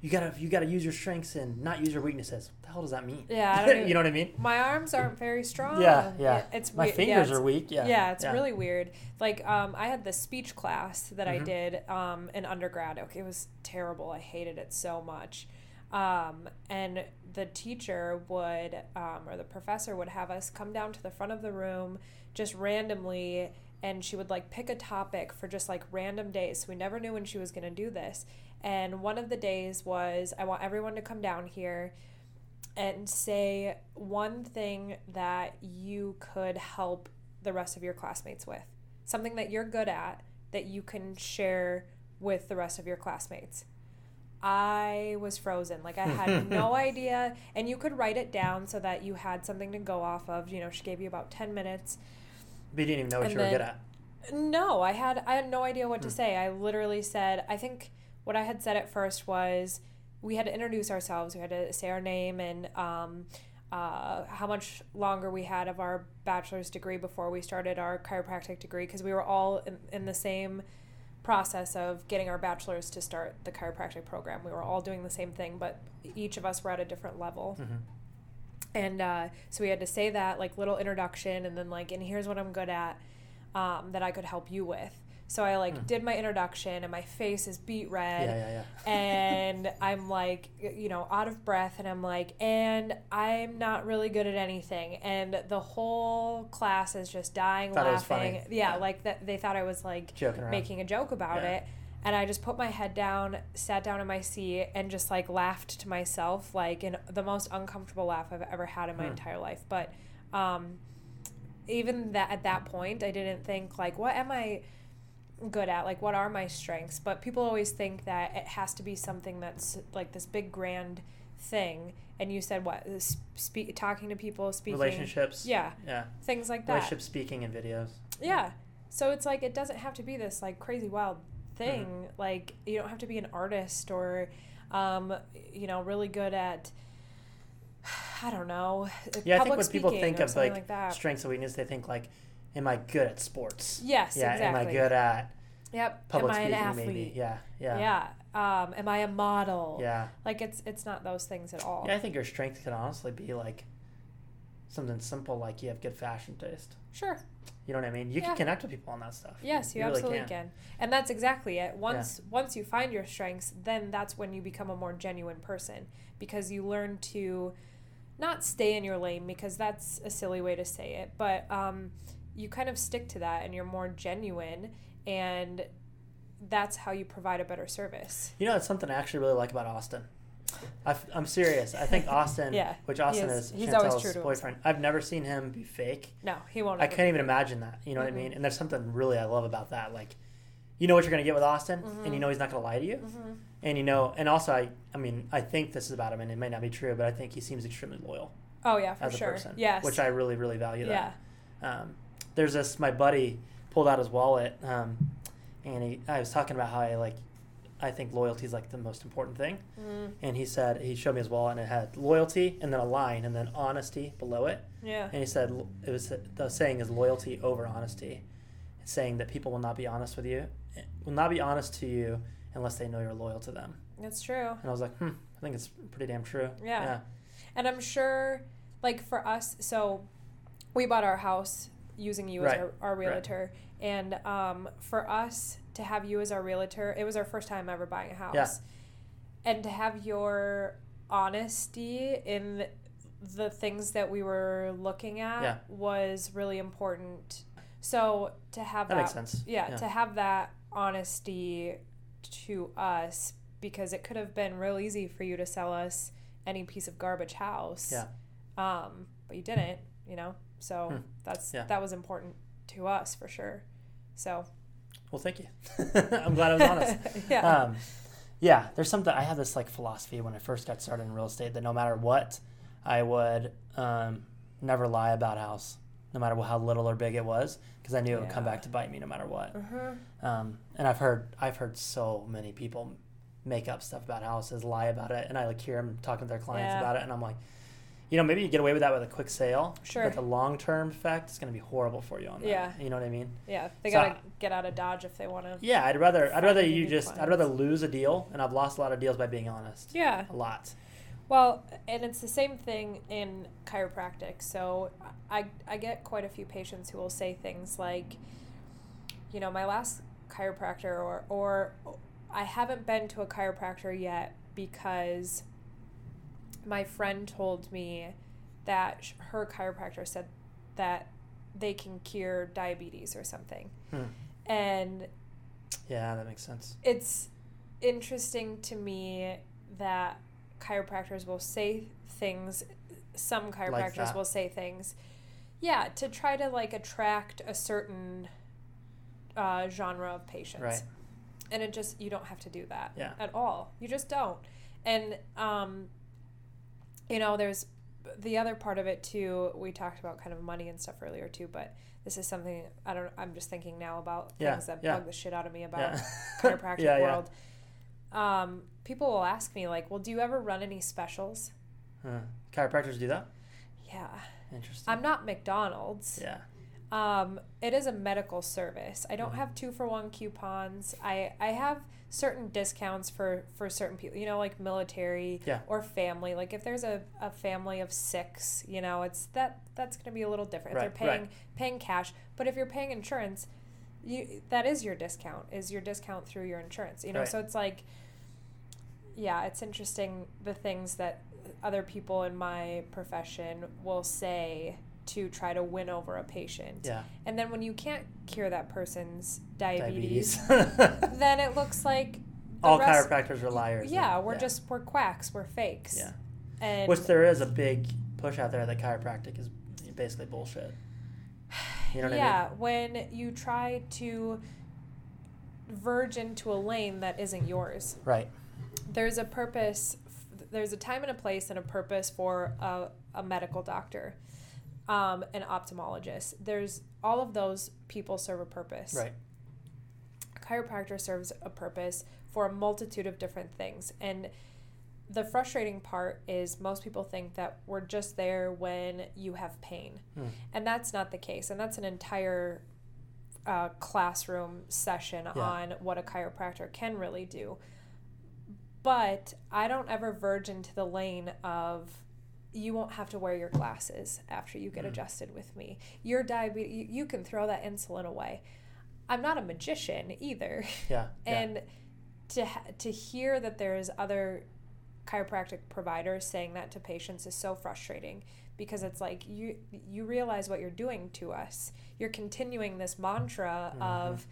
you gotta you gotta use your strengths and not use your weaknesses. What the hell does that mean? Yeah, I don't even- you know what I mean? My arms aren't very strong. Yeah, yeah. It's My we- yeah, fingers it's- are weak. Yeah, Yeah, it's really weird. Like, um, I had this speech class that I Mhm. did um, in undergrad. Okay, it was terrible. I hated it so much. Um, and the teacher would, um, or the professor would have us come down to the front of the room just randomly, and she would like pick a topic for just like random days. So we never knew when she was going to do this. And one of the days was, I want everyone to come down here and say one thing that you could help the rest of your classmates with. Something that you're good at that you can share with the rest of your classmates. I was frozen. Like I had no idea. And you could write it down so that you had something to go off of. You know, she gave you about 10 minutes. But you didn't even know what And you were good at. No, I had I had no idea what to Hmm. say. I literally said I think what I had said at first was we had to introduce ourselves. We had to say our name and um, uh, how much longer we had of our bachelor's degree before we started our chiropractic degree because we were all in, in the same process of getting our bachelor's to start the chiropractic program. We were all doing the same thing, but each of us were at a different level. hmm And uh, so we had to say that, like, little introduction, and then, like, and here's what I'm good at um, that I could help you with. So I, like, Hmm. did my introduction, and my face is beat red. yeah, yeah. and I'm like, you know, out of breath, and I'm like, and I'm not really good at anything. And the whole class is just dying Thought laughing. Yeah, Yeah. like that. They thought I was like Joking making a joke about Yeah. it. And I just put my head down, sat down in my seat, and just like laughed to myself, like in the most uncomfortable laugh I've ever had in my Hmm. entire life. But um, even that at that point, I didn't think like, what am I good at? Like, what are my strengths? But people always think that it has to be something that's like this big grand thing. And you said what? This Speak, talking to people, speaking, Relationships. yeah, Yeah. things like that. Relationship speaking in videos. Yeah. So it's like it doesn't have to be this like crazy wild thing. Mm-hmm. Like you don't have to be an artist or um, you know, really good at I don't know. Yeah, I think when people think of like, like strengths and weaknesses, they think like, am I good at sports? Yes, yeah. exactly. Am I good at Yep. public Am I an speaking? athlete? Maybe. Yeah. Yeah. Yeah. Um, am I a model? Yeah. Like it's it's not those things at all. Yeah, I think your strength can honestly be like something simple, like you have good fashion taste. Sure. You know what I mean? You Yeah. can connect with people on that stuff. Yes, you, really absolutely can. And that's exactly it. Once once you find your strengths, then that's when you become a more genuine person because you learn to not stay in your lane because that's a silly way to say it, but um, you kind of stick to that and you're more genuine and that's how you provide a better service. You know, it's something I actually really like about Austin. i am serious. I think Austin, Yeah, which Austin he is, is- Chantel's boyfriend. I've never seen him be fake. No, he won't. I can't even imagine that. You know what Mhm. I mean? And there's something really I love about that. Like, you know what you're gonna get with Austin, and you Mhm. know he's not gonna lie to you, Mhm. and you know, and also I, I mean, I think this is about him, and it may not be true, but I think he seems extremely loyal Oh yeah, for as a sure. person. Yes. which I really, really value. yeah. Um, there's this. My buddy pulled out his wallet, um, and he, I was talking about how I like. I think loyalty is like the most important thing. Mm, And he said he showed me his wallet and it had loyalty and then a line and then honesty below it. yeah. And he said it was the saying is loyalty over honesty. It's saying that people will not be honest with you, will not be honest to you unless they know you're loyal to them. That's true. And I was like, hmm, I think it's pretty damn true. Yeah. And I'm sure, like for us, so we bought our house using you Right, as our, our right. realtor. And um, for us to have you as our realtor, it was our first time ever buying a house. Yeah. And to have your honesty in the things that we were looking at Yeah. was really important. So to have That that, makes sense. yeah, Yeah. to have that honesty to us because it could have been real easy for you to sell us any piece of garbage house. Yeah. Um, but you didn't, you know. So Hmm. that's Yeah. that was important to us for sure. So Well, thank you. I'm glad I was honest. yeah. um, yeah, there's something I had this like philosophy when I first got started in real estate that no matter what, I would um, never lie about a house, no matter how little or big it was, because I knew it would come back to bite me no matter what. uh-huh. Um, and I've heard I've heard so many people make up stuff about houses, lie about it, and I like hear them talking to their clients Yeah. about it, and I'm like, you know, maybe you get away with that with a quick sale. Sure. But the long term effect is going to be horrible for you on that. Yeah. You know what I mean? Yeah, they So- gotta get out of Dodge if they want to. Yeah, I'd rather I'd rather you just I'd rather lose a deal, and I've lost a lot of deals by being honest. Yeah. A lot. Well, and it's the same thing in chiropractic. So I, I get quite a few patients who will say things like, you know, my last chiropractor, or, or I haven't been to a chiropractor yet because my friend told me that sh- her chiropractor said that they can cure diabetes or something. Hmm. And Yeah, that makes sense. it's interesting to me that chiropractors will say things some chiropractors that. will say things yeah to try to like attract a certain uh, genre of patients Right. and it just you don't have to do that Yeah. at all you just don't and um you know there's the other part of it too we talked about kind of money and stuff earlier too but this is something i don't i'm just thinking now about Yeah, things that yeah. bug the shit out of me about Yeah. chiropractic Yeah, world um people will ask me like well do you ever run any specials Huh. Chiropractors do that. yeah Interesting. i'm not mcdonald's yeah. um, it is a medical service. I don't Mhm. have two for one coupons. I, I have certain discounts for, for certain people, you know, like military Yeah. or family. Like if there's a, a family of six, you know, it's that that's gonna be a little different. Right, if they're paying right. paying cash. But if you're paying insurance, you that is your discount, is your discount through your insurance. You know, Right. so it's like yeah, it's interesting the things that other people in my profession will say to try to win over a patient. Yeah. And then when you can't cure that person's diabetes, Diabetes. then it looks like the All rest- chiropractors are liars. Yeah, we're just we're quacks, we're fakes. Yeah. And Which there is a big push out there that chiropractic is basically bullshit. You know what I mean? yeah, when you try to verge into a lane that isn't yours. Right. There's a purpose there's a time and a place and a purpose for a, a medical doctor. Um, an ophthalmologist. There's all of those people serve a purpose. Right. a chiropractor serves a purpose for a multitude of different things and the frustrating part is most people think that we're just there when you have pain Hmm. and that's not the case and that's an entire uh, classroom session Yeah. on what a chiropractor can really do but i don't ever verge into the lane of you won't have to wear your glasses after you get Mm. adjusted with me your diabetes you, can throw that insulin away i'm not a magician either Yeah. yeah. and to ha- to hear that there's other chiropractic providers saying that to patients is so frustrating because it's like you you realize what you're doing to us. You're continuing this mantra Mhm. of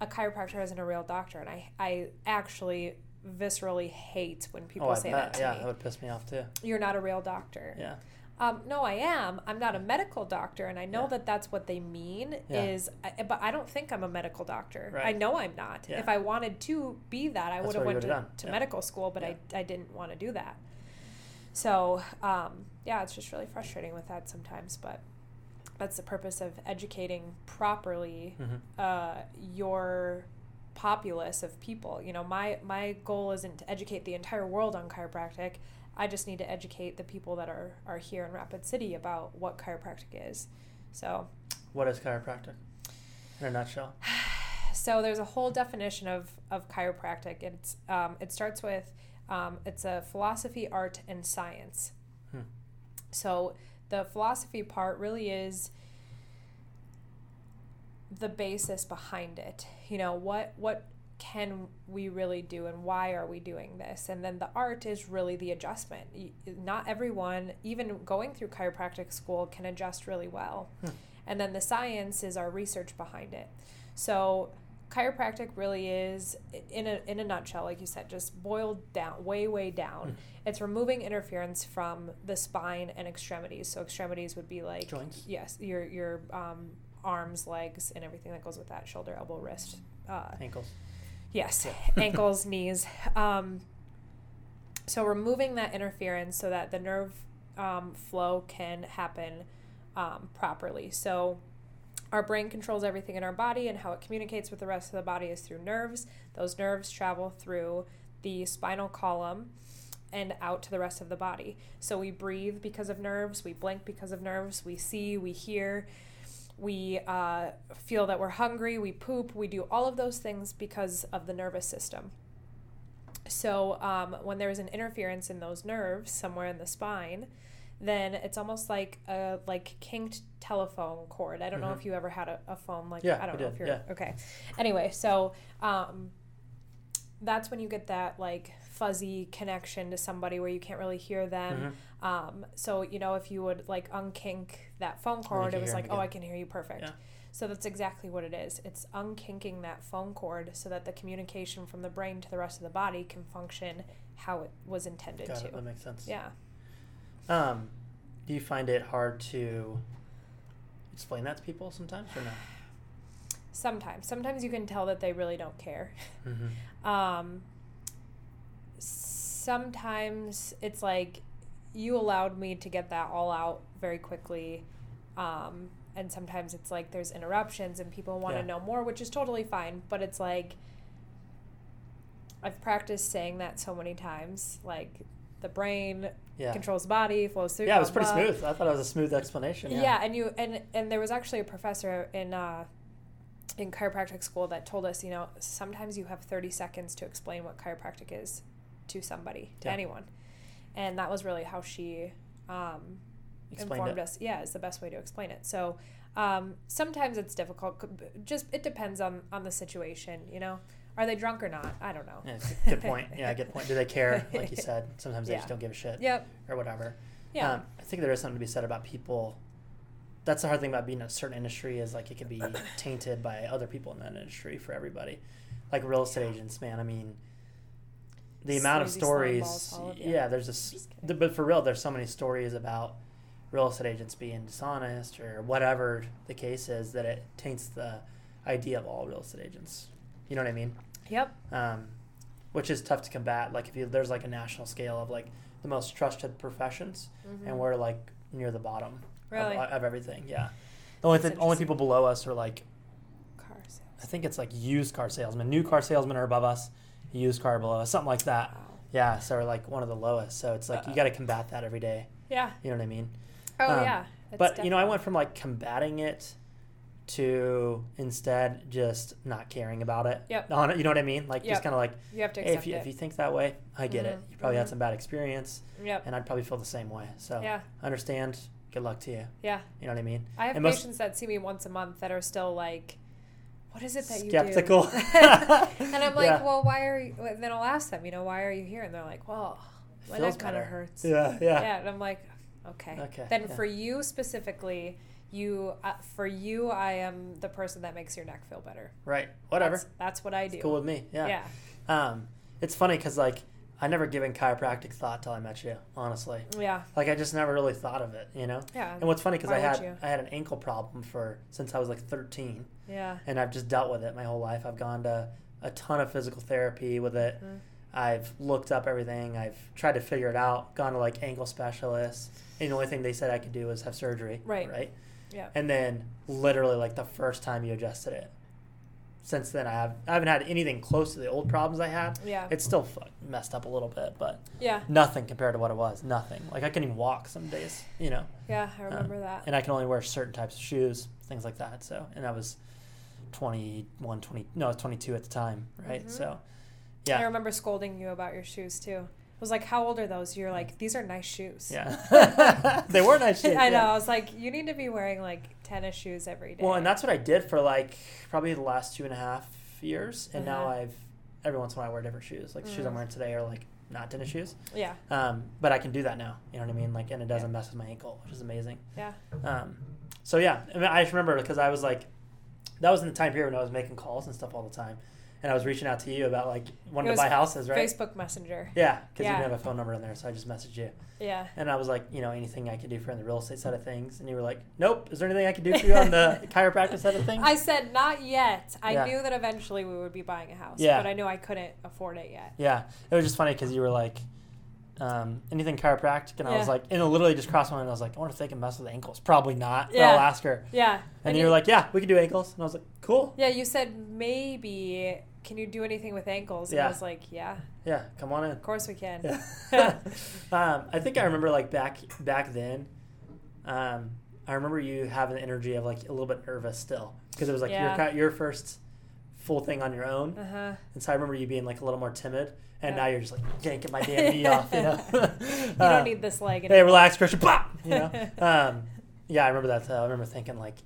a chiropractor isn't a real doctor, and I I actually viscerally hate when people oh, say bet. that to yeah, me. that would piss me off too. You're not a real doctor. Yeah. Um, no, I am. I'm not a medical doctor, and I know Yeah. that that's what they mean. Yeah. Is but I don't think I'm a medical doctor. Right. I know I'm not. Yeah. If I wanted to be that, I would have went to, to medical school, but. I, I didn't want to do that. So um, yeah, it's just really frustrating with that sometimes. But that's the purpose of educating properly hmm uh, your populace of people. You know, my my goal isn't to educate the entire world on chiropractic. I just need to educate the people that are are here in Rapid City about what chiropractic is. So, What is chiropractic? In a nutshell. so there's a whole definition of of chiropractic. It's um, it starts with um, it's a philosophy, art, and science. Hmm. So the philosophy part really is the basis behind it. You know, what what can we really do and why are we doing this? And then the art is really the adjustment. Not everyone, even going through chiropractic school, can adjust really well. Hmm. And then the science is our research behind it. So chiropractic really is in a in a nutshell like you said just boiled down way way down Hmm. it's removing interference from the spine and extremities so extremities would be like Joints. yes your your um, arms legs and everything that goes with that shoulder elbow wrist uh, Ankles. yes Yeah. ankles knees um, so removing that interference so that the nerve um, flow can happen um, properly so our brain controls everything in our body and how it communicates with the rest of the body is through nerves those nerves travel through the spinal column and out to the rest of the body. So we breathe because of nerves, we blink because of nerves, we see, we hear, we uh, feel that we're hungry, we poop, we do all of those things because of the nervous system. So um, when there's an interference in those nerves somewhere in the spine, then it's almost like a like kinked telephone cord. I don't know Mhm. if you ever had a, a phone like Yeah, I don't I know did, if you're yeah. okay. Anyway, so um, that's when you get that like fuzzy connection to somebody where you can't really hear them. Mhm. Um, so you know if you would like unkink that phone cord, it was like, oh. I can hear you perfect. Yeah. So that's exactly what it is. It's unkinking that phone cord so that the communication from the brain to the rest of the body can function how it was intended Got to. it. That makes sense. Yeah. Um, do you find it hard to explain that to people sometimes or no? Sometimes. Sometimes you can tell that they really don't care. Mm-hmm. Um, sometimes it's like you allowed me to get that all out very quickly. Um, and sometimes it's like there's interruptions and people want to Yeah. know more, which is totally fine. But it's like I've practiced saying that so many times. Like the brain Yeah. controls the body, flows through. Yeah, it was pretty smooth. I thought it was a smooth explanation. Yeah. Yeah. and you and and there was actually a professor in uh, in chiropractic school that told us, you know, sometimes you have thirty seconds to explain what chiropractic is to somebody, to Yeah. anyone, and that was really how she um, informed it. us. Yeah, is the best way to explain it. So um, sometimes it's difficult. Just it depends on on the situation. You know, are they drunk or not? I don't know. Yeah, good- point. Yeah, good point. Do they care? Like you said, sometimes they just don't give a shit Yep. or whatever. Yeah. Um, I think there is something to be said about people. That's the hard thing about being in a certain industry is like it can be tainted by other people in that industry for everybody. Like real estate agents, man. I mean, the amount of stories. yeah. yeah. there's this. The, but for real, there's so many stories about real estate agents being dishonest or whatever the case is that it taints the idea of all real estate agents. You know what I mean? Yep. um, which is tough to combat. Like if you there's like a national scale of like the most trusted professions, Mhm. and we're like near the bottom Really? of, of everything. Yeah, the only thing, only people below us are like Car sales. I think it's like used car salesmen. New car salesmen are above us, used car below us, something like that. Wow. Yeah, so we're like one of the lowest. So it's like you got to combat that every day. Yeah. You know what I mean? Oh Um, yeah. But you know, I went from like combating it to instead just not caring about it. Yep. On it, you know what I mean? Like Yep. just kind of like You have to Hey, if you, it. if you think that way, I get it. Mhm, You probably had mhm. some bad experience, yep. and I'd probably feel the same way. So Yeah. I understand. Good luck to you. Yeah. You know what I mean? I have And most- patients that see me once a month that are still like, "What is it that you do? Skeptical. and I'm like, Yeah. "Well, why are you?" Then I'll ask them, you know, "Why are you here?" And they're like, "Well, my neck kind of hurts." Yeah, yeah. Yeah. And I'm like, "Okay." Okay, Then yeah. for you specifically, you uh, for you, I am the person that makes your neck feel better. Right. Whatever. That's, that's what I do. It's cool with me. Yeah. Yeah. Um, it's funny because like I never given chiropractic thought till I met you. Honestly, Yeah. like I just never really thought of it. You know. Yeah. And what's funny because I had you? I had an ankle problem for since I was like 13, Yeah. and I've just dealt with it my whole life. I've gone to a ton of physical therapy with it. Mhm. I've looked up everything. I've tried to figure it out. Gone to like ankle specialists. And the only thing they said I could do was have surgery. Right. Right. Yeah. And then literally like the first time you adjusted it. Since then I have I haven't had anything close to the old problems I had. Yeah. It's still messed up a little bit, but yeah. nothing compared to what it was. Nothing. Like I couldn't even walk some days. You know. Yeah. I remember that. And I can only wear certain types of shoes, things like that. So, and I was 21, 20, no, I was 22 at the time, right? Mhm. So, yeah. I remember scolding you about your shoes too. I was like, "How old are those?" You're like, "These are nice shoes." Yeah. they were nice shoes. I know. yeah. I was like, "You need to be wearing like tennis shoes every day." Well, and that's what I did for like probably the last two and a half years. And now Uh-huh. I've, every once in a while, I wear different shoes. Like the shoes I'm Mhm. wearing today are like not tennis shoes. yeah, Um, but I can do that now. You know what I mean? Like, and it doesn't Yeah. mess with my ankle, which is amazing. yeah, Um, so yeah, I, mean, I just remember because I was like, that was in the time period when I was making calls and stuff all the time, and I was reaching out to you about like wanting to buy houses, right? Facebook Messenger. Yeah, because you didn't have a phone number in there, so I just messaged you, Yeah, and I was like, you know, anything I could do for on the real estate side of things, and you were like, nope. Is there anything I could do for you on the chiropractic side of things? I said not yet. I Yeah. knew that eventually we would be buying a house, Yeah. but I knew I couldn't afford it yet. yeah, it was just funny because you were like. Um, anything chiropractic, and I was like, and it literally just crossed my mind. I was like, I wonder if they can mess with ankles. Probably not. But Yeah. I'll ask her. Yeah, And, you were like, yeah, we can do ankles, and I was like, cool. yeah, you said maybe can you do anything with ankles? And Yeah. I was like, yeah, Yeah, come on in. of course we can. Yeah. um, I think I remember like back back then. Um, I remember you having the energy of like a little bit nervous still because it was like Yeah. your your first full thing on your own, Uh huh. and so I remember you being like a little more timid, and Yeah. now you're just like yanking my damn knee off. You know. You Uh, don't need this leg Hey, relax, Christian. Pop. You know. um, yeah, I remember that. Though. I remember thinking like,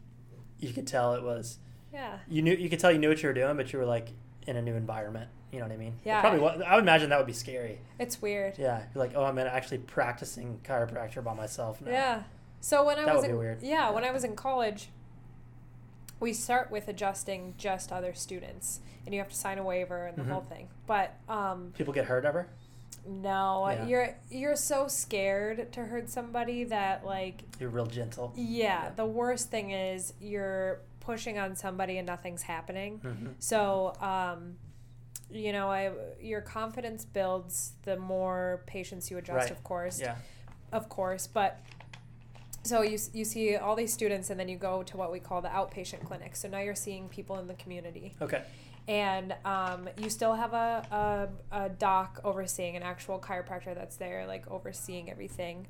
you could tell it was yeah. you knew you could tell you knew what you were doing, but you were like in a new environment. You know what I mean? It Yeah. probably. I would imagine that would be scary. It's weird. Yeah. You're like, oh, I'm actually practicing chiropractor by myself now. Yeah. So when I That was would be in, weird. yeah, when I was in college, we start with adjusting just other students, and you have to sign a waiver and the Mhm. whole thing. But um, People get hurt ever? no, Yeah. you're you're so scared to hurt somebody that like You're real gentle. yeah, Yeah. the worst thing is you're pushing on somebody and nothing's happening. hmm So, um, you know, I your confidence builds the more patience you adjust, Right. of course Yeah. of course but so you, you see all these students and then you go to what we call the outpatient clinic so now you're seeing people in the community Okay. and um, you still have a, a, a doc overseeing an actual chiropractor that's there like overseeing everything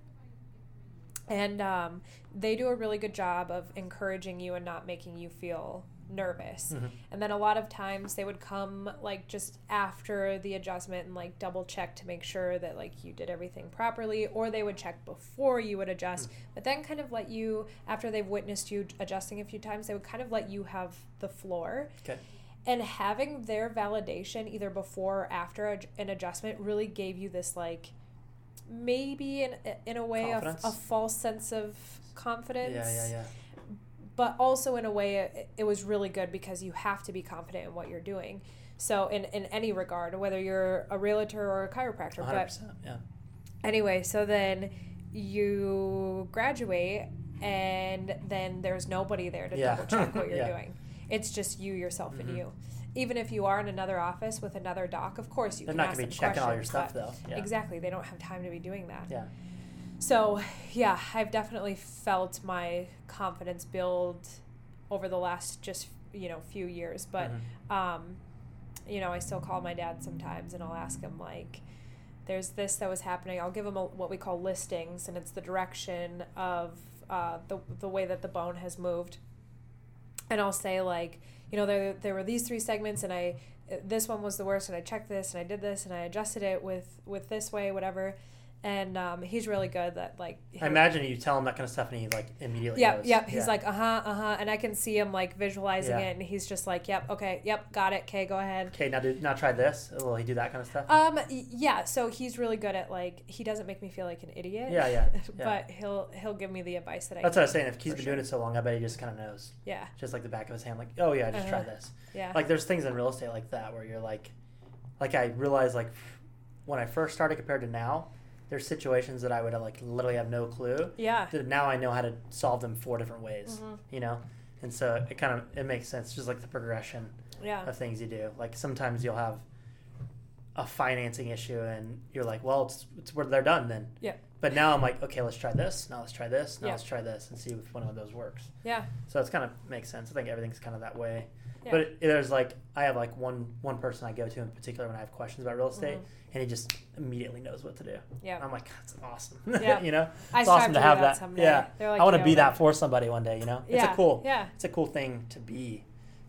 and um, they do a really good job of encouraging you and not making you feel nervous Mhm. and then a lot of times they would come like just after the adjustment and like double check to make sure that like you did everything properly or they would check before you would adjust but then kind of let you after they've witnessed you adjusting a few times they would kind of let you have the floor Okay. and having their validation either before or after an adjustment really gave you this like maybe in in a way a, a false sense of confidence Yeah, yeah, yeah. but also in a way it, it was really good because you have to be confident in what you're doing so in, in any regard whether you're a realtor or a chiropractor 100%. but yeah. anyway so then you graduate and then there's nobody there to Yeah. double check what you're Yeah. doing it's just you yourself Mhm. and you even if you are in another office with another doc of course you They're can not going to be checking all your stuff, though. Yeah. exactly they don't have time to be doing that Yeah. so, yeah, I've definitely felt my confidence build over the last just, you know, few years. But, Mhm. um, you know, I still call my dad sometimes and I'll ask him, like, there's this that was happening. I'll give him a, what we call listings, and it's the direction of uh, the, the way that the bone has moved. And I'll say, like, you know, there, there were these three segments, and I, this one was the worst, and I checked this, and I did this, and I adjusted it with, with this way, whatever. And um, he's really good that, like, I imagine you tell him that kind of stuff and he like immediately Yep, knows. yep. He's Yeah. like, uh huh, uh huh, and I can see him like visualizing Yeah. it, and he's just like, yep, okay, yep, got it. Okay, go ahead. okay, now do now try this. Will he do that kind of stuff? Um, yeah. So he's really good at like he doesn't make me feel like an idiot. Yeah, yeah, yeah. but he'll he'll give me the advice that I. That's what I was saying. If he's been sure. doing it so long, I bet he just kind of knows, Yeah, just like the back of his hand. Like, oh yeah, just try Uh-huh. this. yeah, Like, there's things in real estate like that where you're like, like I realized like when I first started compared to now, there's situations that I would have like literally have no clue. yeah, now I know how to solve them four different ways. Mhm. You know, and so it kind of it makes sense, just like the progression yeah, of things you do. Like sometimes you'll have a financing issue and you're like, well, it's, it's where they're done then. Yeah. But now I'm like, okay, let's try this. Now let's try this. Now Yeah. let's try this and see if one of those works. yeah, So it's kind of makes sense. I think everything's kind of that way. Yeah. But it, there's like I have like one one person I go to in particular when I have questions about real estate, Mhm. and he just immediately knows what to do. yeah. I'm like, that's awesome. Yeah. you know, it's strive awesome to have that someday. Yeah. Like, I want to you be that for somebody one day. You know, it's Yeah, a cool. Yeah, It's a cool thing to be,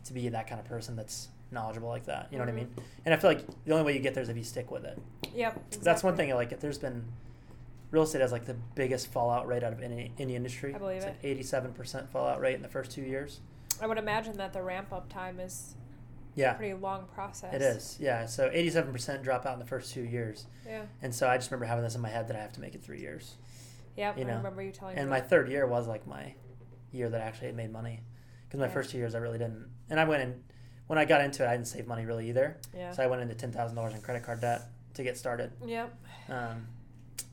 to be that kind of person that's knowledgeable like that. You know what I Mhm. mean? And I feel like the only way you get there is if you stick with it. yep. That's one exactly. thing. Like, if there's been real estate has like the biggest fallout rate out of any any industry. I believe it's it. like 87 percent fallout rate in the first two years. I would imagine that the ramp up time is Yeah. a pretty long process. It is, yeah. So 87% drop out in the first two years. Yeah. And so I just remember having this in my head that I have to make it three years. Yeah, You I remember you telling And me. my third year was like my year that I actually made money. Because my Yeah. first two years I really didn't. And I went in, when I got into it, I didn't save money really either. Yeah. So I went into $10,000 in credit card debt to get started. Yep. Um,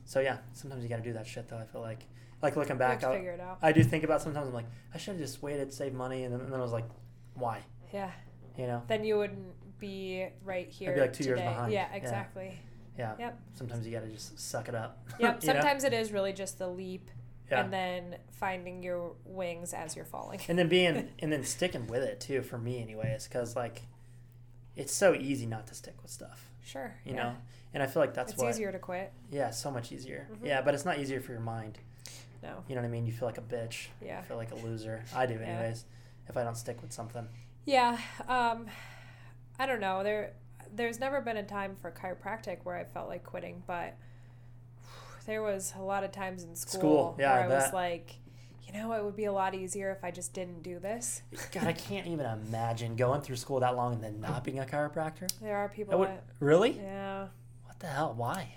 so yeah, sometimes you got to do that shit though, I feel like. Like looking back, I, figure it out. I do think about sometimes I'm like, I should have just waited, saved money. And then, and then I was like, why? Yeah. You know? Then you wouldn't be right here. like two years behind. Yeah, Yeah. exactly. Yeah. Yep. Sometimes you got to just suck it up. Yep. You know? Sometimes it is really just the leap Yeah. and then finding your wings as you're falling. and then being and then sticking with it too for me anyways because like it's so easy not to stick with stuff, Sure. you yeah. know. And I feel like that's why it's what. easier to quit. Yeah, so much easier. Mhm. Yeah, but it's not easier for your mind. No. You know what I mean? You feel like a bitch. Yeah. I feel like a loser. I do, Yeah. anyways. If I don't stick with something. Yeah. Um, I don't know. There, there's never been a time for chiropractic where I felt like quitting, but there was a lot of times in school, School, yeah, where I I, was like, you know, it would be a lot easier if I just didn't do this. God, I can't even imagine going through school that long and then not being a chiropractor. There are people would, that, really? yeah. What the hell? Why?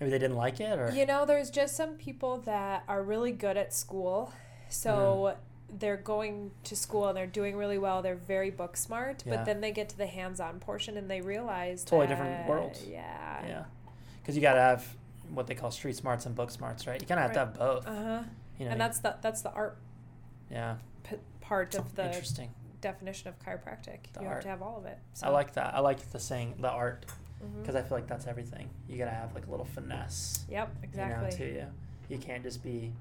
Maybe they didn't like it, or You know, there's just some people that are really good at school. So Mm-hmm. they're going to school and they're doing really well. They're very book smart, Yeah. but then they get to the hands on portion and they realize Totally different that- worlds. Yeah. yeah, because you got to have what they call street smarts and book smarts, right? You kind of have to have both. Uh huh. You know, And that's the that's the art yeah, p- part of the interesting. definition of chiropractic. The you art. have to have all of it. I like that. I like the saying the art Mhm. because I feel like that's everything. You gotta have like a little finesse, Yep. Exactly. you know, to you. You can't just be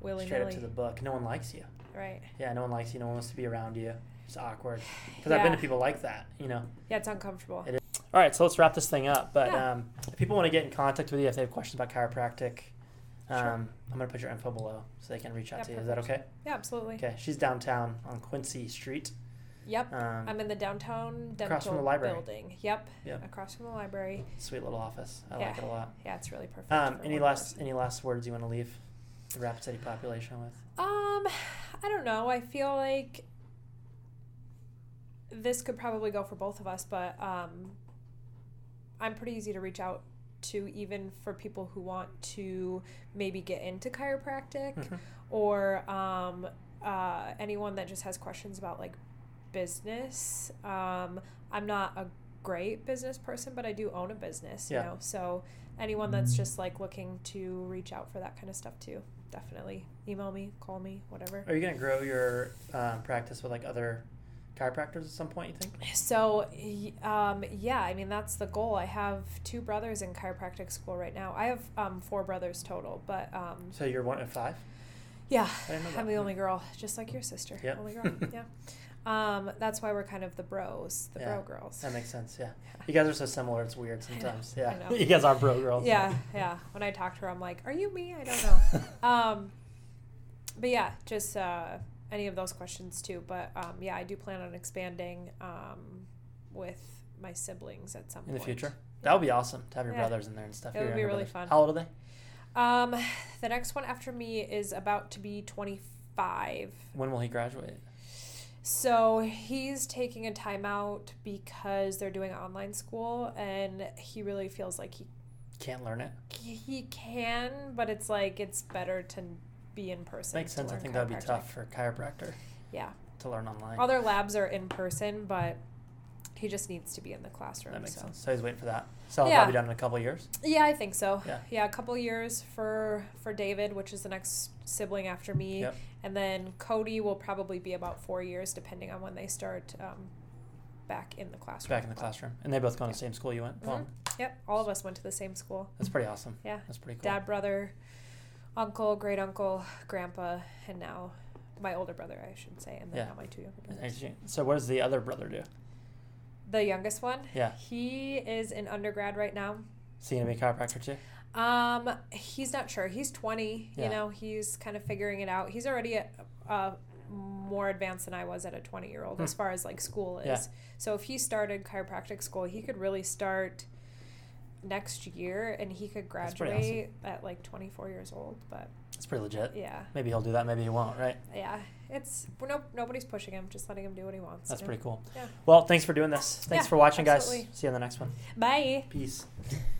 Willy straight up to the book. No one likes you. Right. Yeah, no one likes you. No one wants to be around you. It's awkward. Because I've been to people like that, you know. Yeah, it's uncomfortable. It All right, so let's wrap this thing up. But Yeah. um, if people want to get in contact with you, if they have questions about chiropractic, um, Sure. I'm going to put your info below so they can reach out Yeah, to you. Is that okay? Yeah, absolutely. Okay, she's downtown on Quincy Street. Yep. Um, I'm in the downtown dental across from the library. building. Yep. Yep. Across from the library. sweet little office. I Yeah. like it a lot. Yeah, it's really perfect. Um, any last person. any last words you want to leave the Rapid City population with? Um, I don't know. I feel like this could probably go for both of us, but um, I'm pretty easy to reach out to, even for people who want to maybe get into chiropractic Mhm. or um, uh, anyone that just has questions about like business. Um, I'm not a great business person, but I do own a business, you Yeah. know. So anyone that's just like looking to reach out for that kind of stuff too, definitely email me, call me, whatever. Are you going to grow your um, practice with like other chiropractors at some point? You think? So, um, yeah, I mean that's the goal. I have two brothers in chiropractic school right now. I have um, four brothers total, but um, So you're one of five. yeah, I didn't know I'm the only girl, just like your sister. Yeah. Only girl. yeah. Um, that's why we're kind of the bros, the Yeah. bro girls. That makes sense. Yeah. You guys are so similar. It's weird know, sometimes. I Yeah. know. you guys are bro girls. Yeah, yeah. When I talk to her, I'm like, "Are you me? I don't know." um, but yeah, just uh, any of those questions too. But um, yeah, I do plan on expanding um, with my siblings at some In the point. future. That would be awesome to have your Yeah. brothers in there and stuff. It would be really brothers. fun. How old are they? Um, the next one after me is about to be 25. When will he graduate? So he's taking a timeout because they're doing online school, and he really feels like he Can't learn it. he can, but it's like it's better to be in person. Makes sense. I think that would be tough for a chiropractor Yeah, to learn online. all their labs are in person, but he just needs to be in the classroom. that makes so. sense. So he's waiting for that. So I'll Yeah. probably done in a couple of years. Yeah, I think so. Yeah. a couple years for for David, which is the next sibling after me, Yep. and then Cody will probably be about four years, depending on when they start um, back in the classroom. Back in the classroom. And they both go to the same school you went? Mhm. Yep, all of us went to the same school. That's pretty awesome. Yeah. That's pretty cool. Dad, brother, uncle, great uncle, grandpa, and now my older brother, I should say, and then Yeah. now my two younger brothers. So what does the other brother do? The youngest one, Yeah. he is in undergrad right now. Is he gonna be a chiropractor too? Um, he's not sure. He's 20, Yeah. you know, he's kind of figuring it out. He's already a, uh, more advanced than I was at a 20 year old as Hmm. far as like school is. Yeah. So if he started chiropractic school, he could really start next year and he could graduate at like 24 years old. But That's pretty legit. yeah, Maybe he'll do that. Maybe he won't. Right. yeah, it's, no, nobody's pushing him, just letting him do what he wants. That's you know? pretty cool. Yeah. Well, thanks for doing this. Thanks Yeah, for watching, guys. See you on the next one. Bye. Peace.